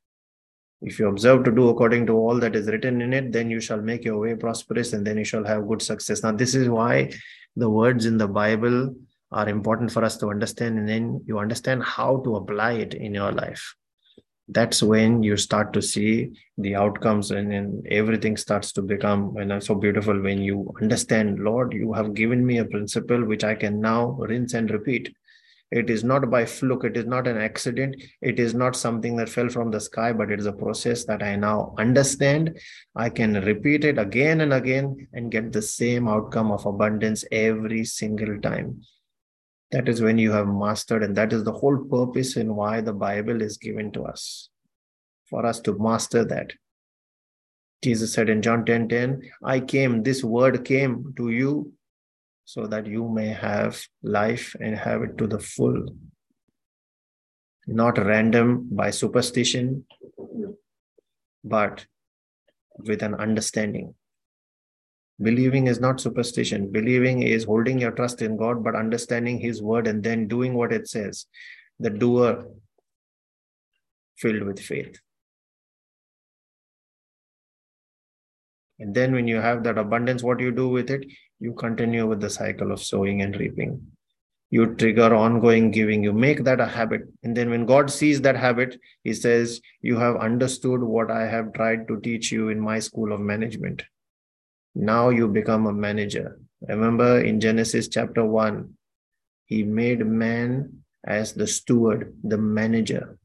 If you observe to do according to all that is written in it, then you shall make your way prosperous and then you shall have good success. Now, this is why the words in the Bible are important for us to understand, and then you understand how to apply it in your life that's when you start to see the outcomes and, and everything starts to become and so beautiful when you understand lord you have given me a principle which i can now rinse and repeat. It is not by fluke it is not an accident it is not something that fell from the sky but it is a process that i now understand. I can repeat it again and again and get the same outcome of abundance every single time that is when you have mastered, and that is the whole purpose in why the Bible is given to us for us to master that. Jesus said in John 10 10, I came, this word came to you so that you may have life and have it to the full. Not random by superstition, but with an understanding. Believing is not superstition. Believing is holding your trust in God, but understanding His word and then doing what it says. The doer filled with faith. And then when you have that abundance, what you do with it? You continue with the cycle of sowing and reaping. You trigger ongoing giving. You make that a habit. And then when God sees that habit, He says, You have understood what I have tried to teach you in my school of management. Now you become a manager. Remember in Genesis chapter 1, he made man as the steward, the manager.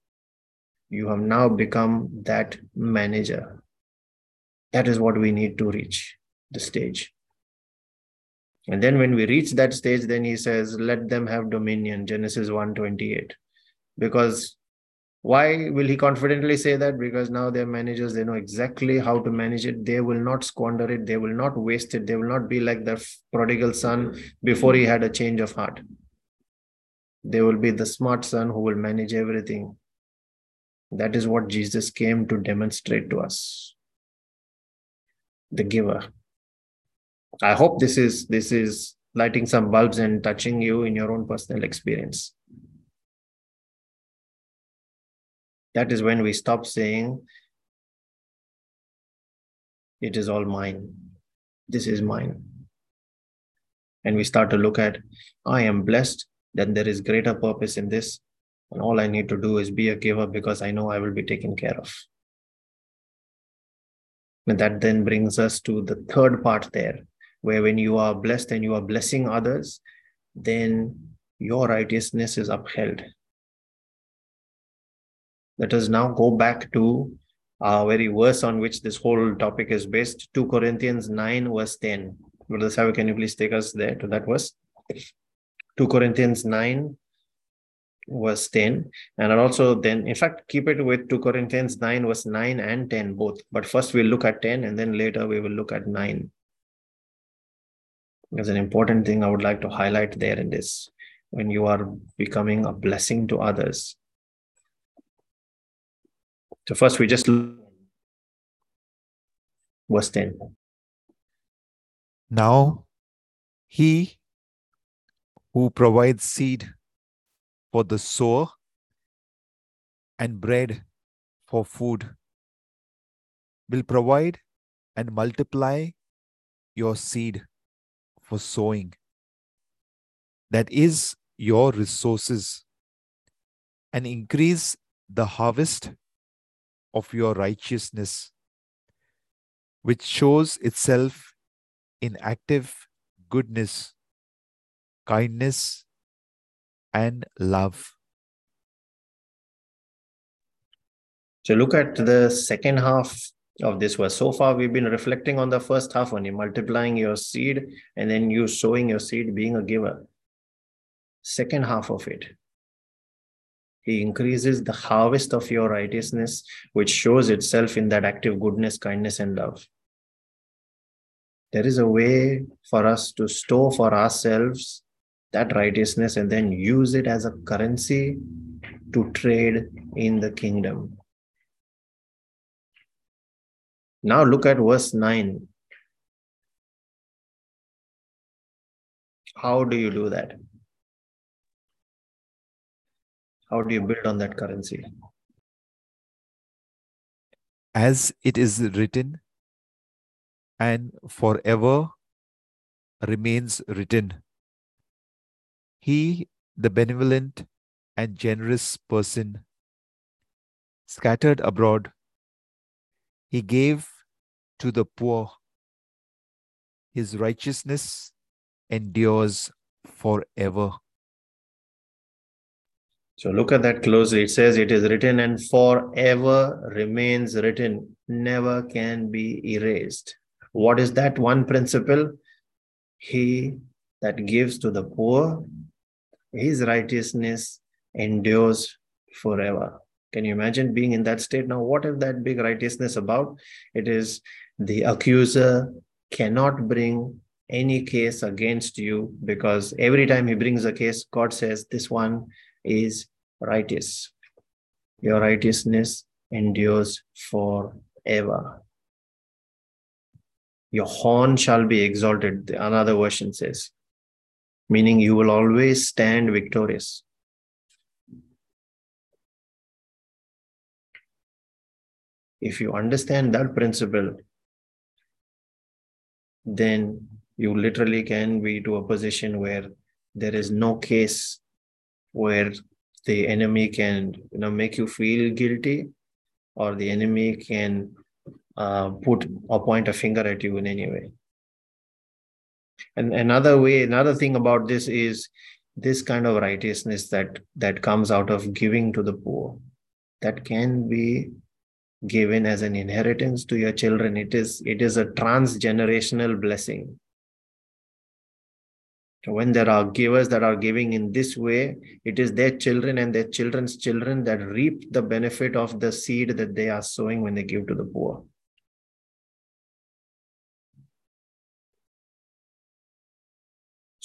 You have now become that manager. That is what we need to reach the stage. And then when we reach that stage, then he says, let them have dominion, Genesis 1:28. Because why will he confidently say that? Because now they're managers, they know exactly how to manage it. They will not squander it, they will not waste it, they will not be like the prodigal son before he had a change of heart. They will be the smart son who will manage everything. That is what Jesus came to demonstrate to us. The giver. I hope this is this is lighting some bulbs and touching you in your own personal experience. That is when we stop saying, It is all mine. This is mine. And we start to look at, I am blessed, then there is greater purpose in this. And all I need to do is be a giver because I know I will be taken care of. And that then brings us to the third part there, where when you are blessed and you are blessing others, then your righteousness is upheld. Let us now go back to our very verse on which this whole topic is based 2 Corinthians 9, verse 10. Brother Savi, can you please take us there to that verse? 2 Corinthians 9, verse 10. And I'll also then, in fact, keep it with 2 Corinthians 9, verse 9 and 10, both. But first we'll look at 10 and then later we will look at 9. There's an important thing I would like to highlight there in this. When you are becoming a blessing to others, so first we just verse 10. Now he who provides seed for the sower and bread for food will provide and multiply your seed for sowing. That is your resources and increase the harvest of your righteousness, which shows itself in active goodness, kindness, and love. So look at the second half of this verse. So far, we've been reflecting on the first half only, multiplying your seed and then you sowing your seed, being a giver. Second half of it. He increases the harvest of your righteousness, which shows itself in that active goodness, kindness, and love. There is a way for us to store for ourselves that righteousness and then use it as a currency to trade in the kingdom. Now look at verse 9. How do you do that? How do you build on that currency? As it is written, and forever remains written. He, the benevolent and generous person, scattered abroad, he gave to the poor. His righteousness endures forever. So look at that closely. It says it is written and forever remains written, never can be erased. What is that one principle? He that gives to the poor, his righteousness endures forever. Can you imagine being in that state? Now, what is that big righteousness about? It is the accuser cannot bring any case against you because every time he brings a case, God says, This one is righteous. Your righteousness endures forever. Your horn shall be exalted, another version says, meaning you will always stand victorious. If you understand that principle, then you literally can be to a position where there is no case where the enemy can you know make you feel guilty or the enemy can uh, put or point a finger at you in any way. And another way another thing about this is this kind of righteousness that that comes out of giving to the poor that can be given as an inheritance to your children. It is it is a transgenerational blessing when there are givers that are giving in this way, it is their children and their children's children that reap the benefit of the seed that they are sowing when they give to the poor.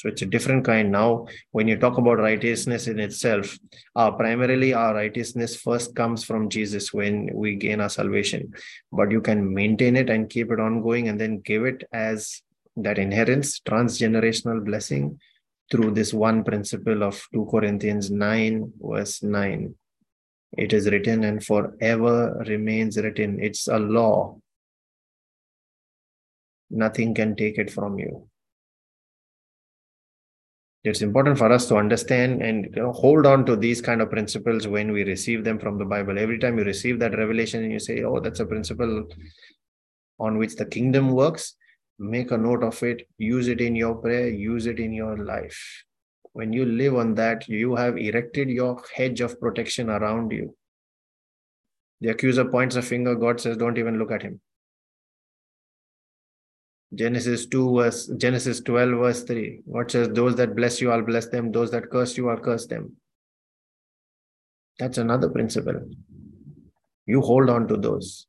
So it's a different kind. Now, when you talk about righteousness in itself, uh, primarily our righteousness first comes from Jesus when we gain our salvation. But you can maintain it and keep it ongoing and then give it as that inherits transgenerational blessing through this one principle of 2 Corinthians 9, verse 9. It is written and forever remains written. It's a law. Nothing can take it from you. It's important for us to understand and you know, hold on to these kind of principles when we receive them from the Bible. Every time you receive that revelation and you say, Oh, that's a principle on which the kingdom works, make a note of it, use it in your prayer, use it in your life. When you live on that, you have erected your hedge of protection around you. The accuser points a finger, God says, Don't even look at him. Genesis 2 verse Genesis 12 verse 3. What says, Those that bless you, I'll bless them. Those that curse you, I'll curse them. That's another principle. You hold on to those.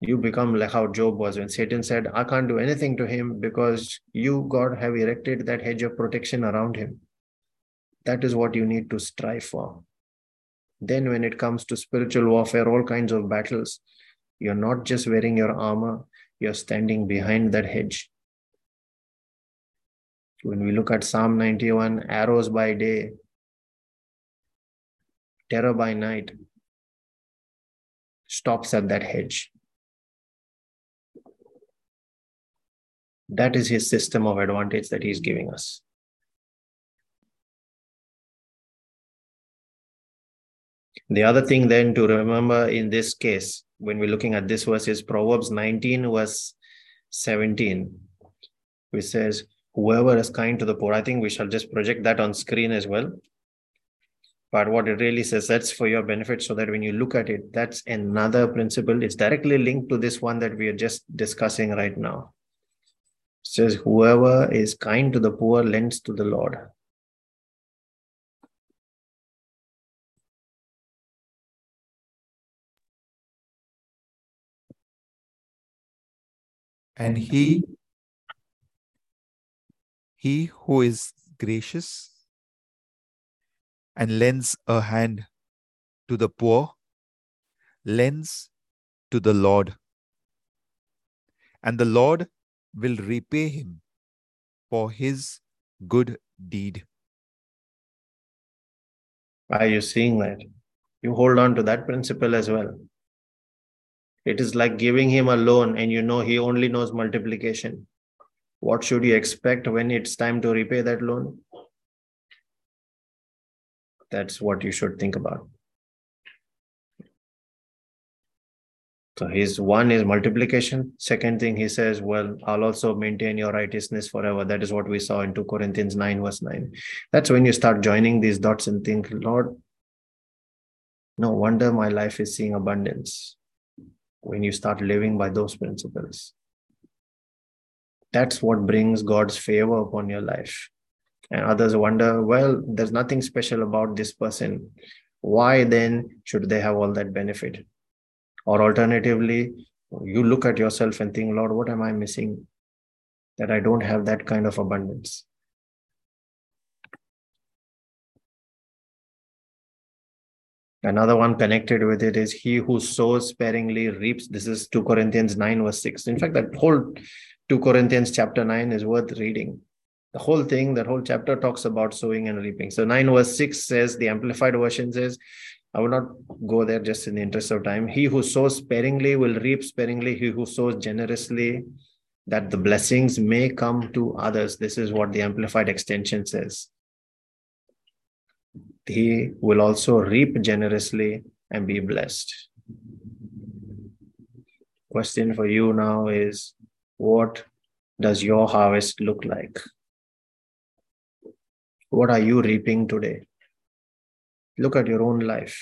You become like how Job was when Satan said, I can't do anything to him because you, God, have erected that hedge of protection around him. That is what you need to strive for. Then, when it comes to spiritual warfare, all kinds of battles, you're not just wearing your armor, you're standing behind that hedge. When we look at Psalm 91, arrows by day, terror by night, stops at that hedge. That is his system of advantage that he's giving us. The other thing then to remember in this case, when we're looking at this verse, is Proverbs 19, verse 17, which says, Whoever is kind to the poor. I think we shall just project that on screen as well. But what it really says, that's for your benefit, so that when you look at it, that's another principle. It's directly linked to this one that we are just discussing right now. Says, Whoever is kind to the poor lends to the Lord. And he, he who is gracious and lends a hand to the poor, lends to the Lord. And the Lord will repay him for his good deed. Are you seeing that? You hold on to that principle as well. It is like giving him a loan and you know he only knows multiplication. What should you expect when it's time to repay that loan? That's what you should think about. So his one is multiplication. Second thing he says, well, I'll also maintain your righteousness forever. That is what we saw in 2 Corinthians 9, verse 9. That's when you start joining these dots and think, Lord, no wonder my life is seeing abundance when you start living by those principles. That's what brings God's favor upon your life. And others wonder, well, there's nothing special about this person. Why then should they have all that benefit? Or alternatively, you look at yourself and think, Lord, what am I missing that I don't have that kind of abundance? Another one connected with it is he who sows sparingly reaps. This is 2 Corinthians 9, verse 6. In fact, that whole 2 Corinthians chapter 9 is worth reading. The whole thing, that whole chapter talks about sowing and reaping. So 9 verse 6 says, the Amplified Version says, I will not go there just in the interest of time. He who sows sparingly will reap sparingly. He who sows generously, that the blessings may come to others. This is what the Amplified Extension says he will also reap generously and be blessed. Question for you now is what does your harvest look like? What are you reaping today? Look at your own life.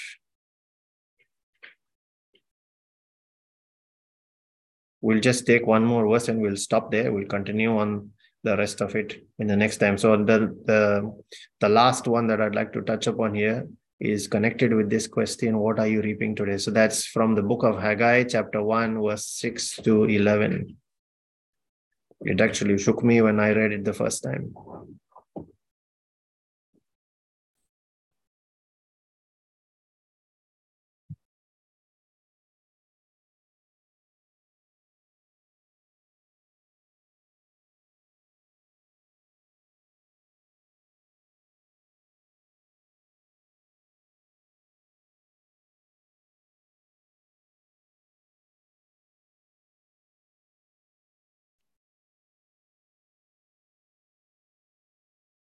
We'll just take one more verse and we'll stop there. We'll continue on the rest of it in the next time. So the the the last one that I'd like to touch upon here is connected with this question: What are you reaping today? So that's from the book of Haggai, chapter one, verse six to eleven. It actually shook me when I read it the first time.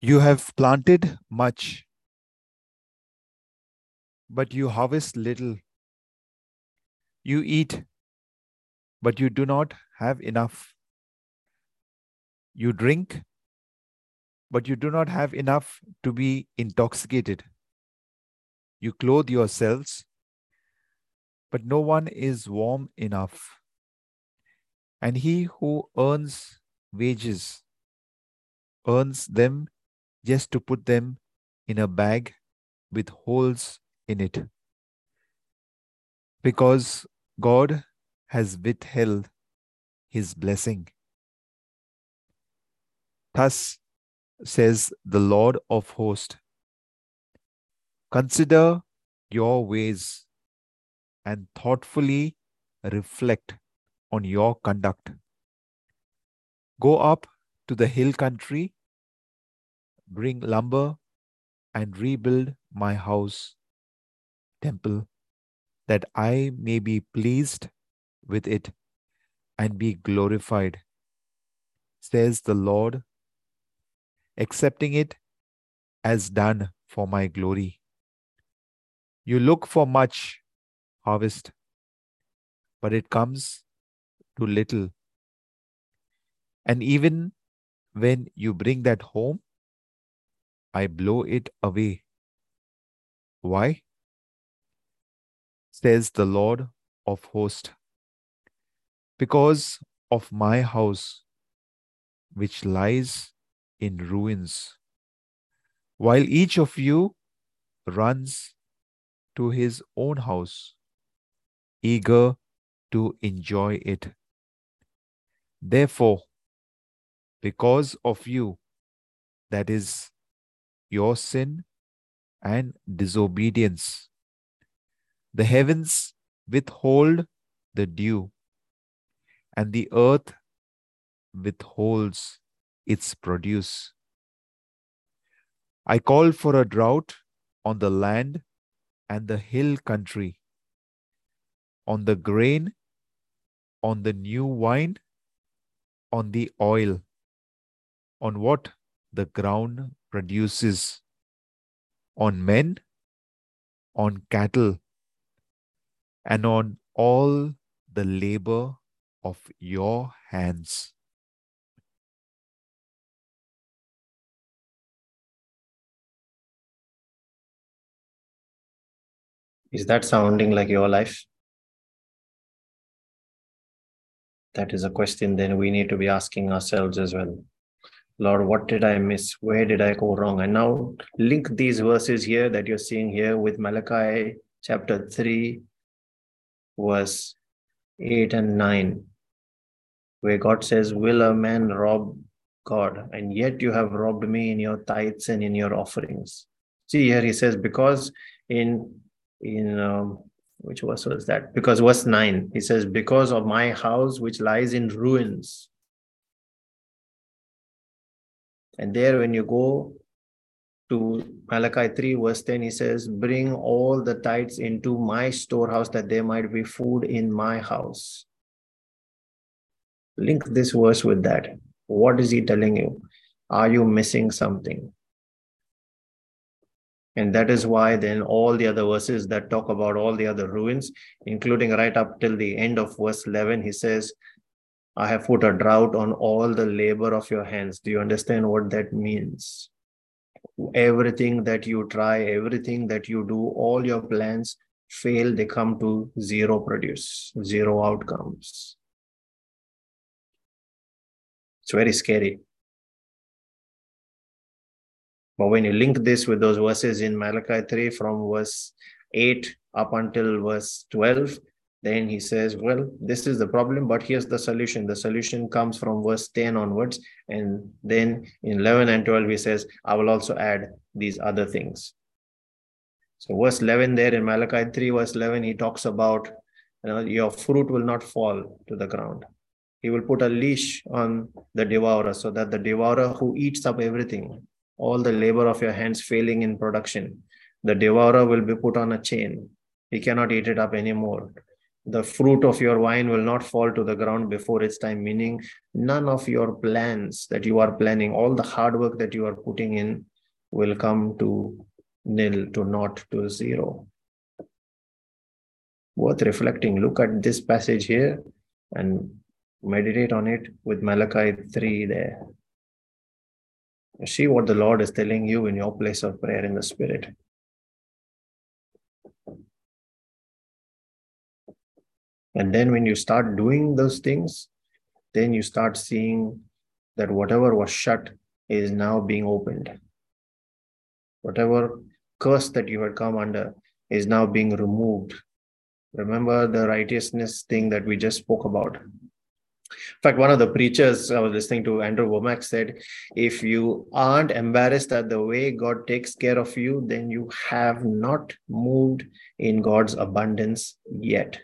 You have planted much, but you harvest little. You eat, but you do not have enough. You drink, but you do not have enough to be intoxicated. You clothe yourselves, but no one is warm enough. And he who earns wages earns them just to put them in a bag with holes in it. Because God has withheld his blessing. Thus says the Lord of hosts Consider your ways and thoughtfully reflect on your conduct. Go up to the hill country, bring lumber, and rebuild my house, temple, that I may be pleased with it and be glorified, says the Lord, accepting it as done for my glory. You look for much harvest, but it comes to little. And even when you bring that home, I blow it away. Why? Says the Lord of hosts. Because of my house, which lies in ruins, while each of you runs to his own house, eager to enjoy it. Therefore, because of you, that is, your sin and disobedience, the heavens withhold the dew, and the earth withholds its produce. I call for a drought on the land and the hill country, on the grain, on the new wine, on the oil, on what the ground produces, on men, on cattle, and on all the labor of your hands. Is that sounding like your life? That is a question then we need to be asking ourselves as well. Lord, what did I miss? Where did I go wrong? And now link these verses here that you're seeing here with Malachi chapter 3, verse 8 and 9, where God says, Will a man rob God? And yet you have robbed me in your tithes and in your offerings. See here, he says, Because in in um, which verse was that? Because verse 9, he says, Because of my house which lies in ruins. And there, when you go to Malachi 3, verse 10, he says, Bring all the tithes into my storehouse that there might be food in my house. Link this verse with that. What is he telling you? Are you missing something? And that is why then all the other verses that talk about all the other ruins, including right up till the end of verse 11, he says, I have put a drought on all the labor of your hands. Do you understand what that means? Everything that you try, everything that you do, all your plans fail, they come to zero produce, zero outcomes. It's very scary. But when you link this with those verses in Malachi 3 from verse 8 up until verse 12, then he says, Well, this is the problem, but here's the solution. The solution comes from verse 10 onwards. And then in 11 and 12, he says, I will also add these other things. So, verse 11 there in Malachi 3, verse 11, he talks about you know, your fruit will not fall to the ground. He will put a leash on the devourer so that the devourer who eats up everything all the labor of your hands failing in production. The devourer will be put on a chain. He cannot eat it up anymore. The fruit of your vine will not fall to the ground before its time, meaning none of your plans that you are planning, all the hard work that you are putting in will come to nil, to not to zero. Worth reflecting. Look at this passage here and meditate on it with Malachi 3 there. See what the Lord is telling you in your place of prayer in the Spirit. And then when you start doing those things, then you start seeing that whatever was shut is now being opened. Whatever curse that you had come under is now being removed. Remember the righteousness thing that we just spoke about. In fact, one of the preachers I was listening to, Andrew Wommack, said, If you aren't embarrassed at the way God takes care of you, then you have not moved in God's abundance yet.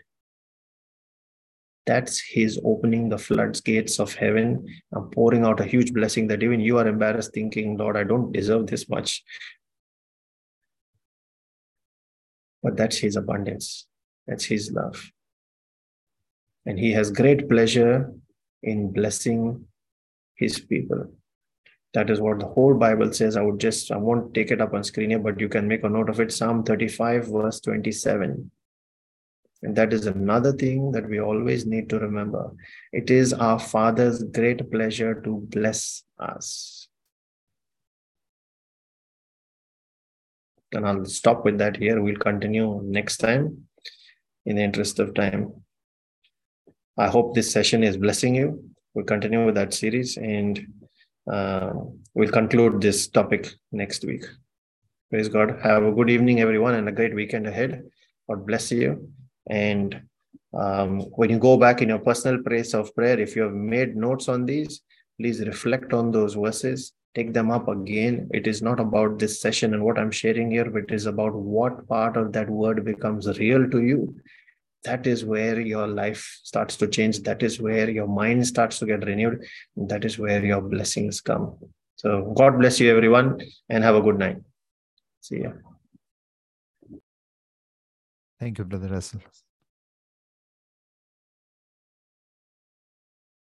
That's His opening the floodgates of heaven and pouring out a huge blessing that even you are embarrassed thinking, Lord, I don't deserve this much. But that's His abundance, that's His love. And He has great pleasure in blessing His people. That is what the whole Bible says. I would just, I won't take it up on screen here, but you can make a note of it. Psalm 35, verse 27. And that is another thing that we always need to remember. It is our Father's great pleasure to bless us. And I'll stop with that here. We'll continue next time in the interest of time. I hope this session is blessing you. We'll continue with that series and uh, we'll conclude this topic next week. Praise God. Have a good evening, everyone, and a great weekend ahead. God bless you. And um, when you go back in your personal place of prayer, if you have made notes on these, please reflect on those verses, take them up again. It is not about this session and what I'm sharing here, but it is about what part of that word becomes real to you. That is where your life starts to change. That is where your mind starts to get renewed. That is where your blessings come. So, God bless you, everyone, and have a good night. See you. Thank you, Brother Russell.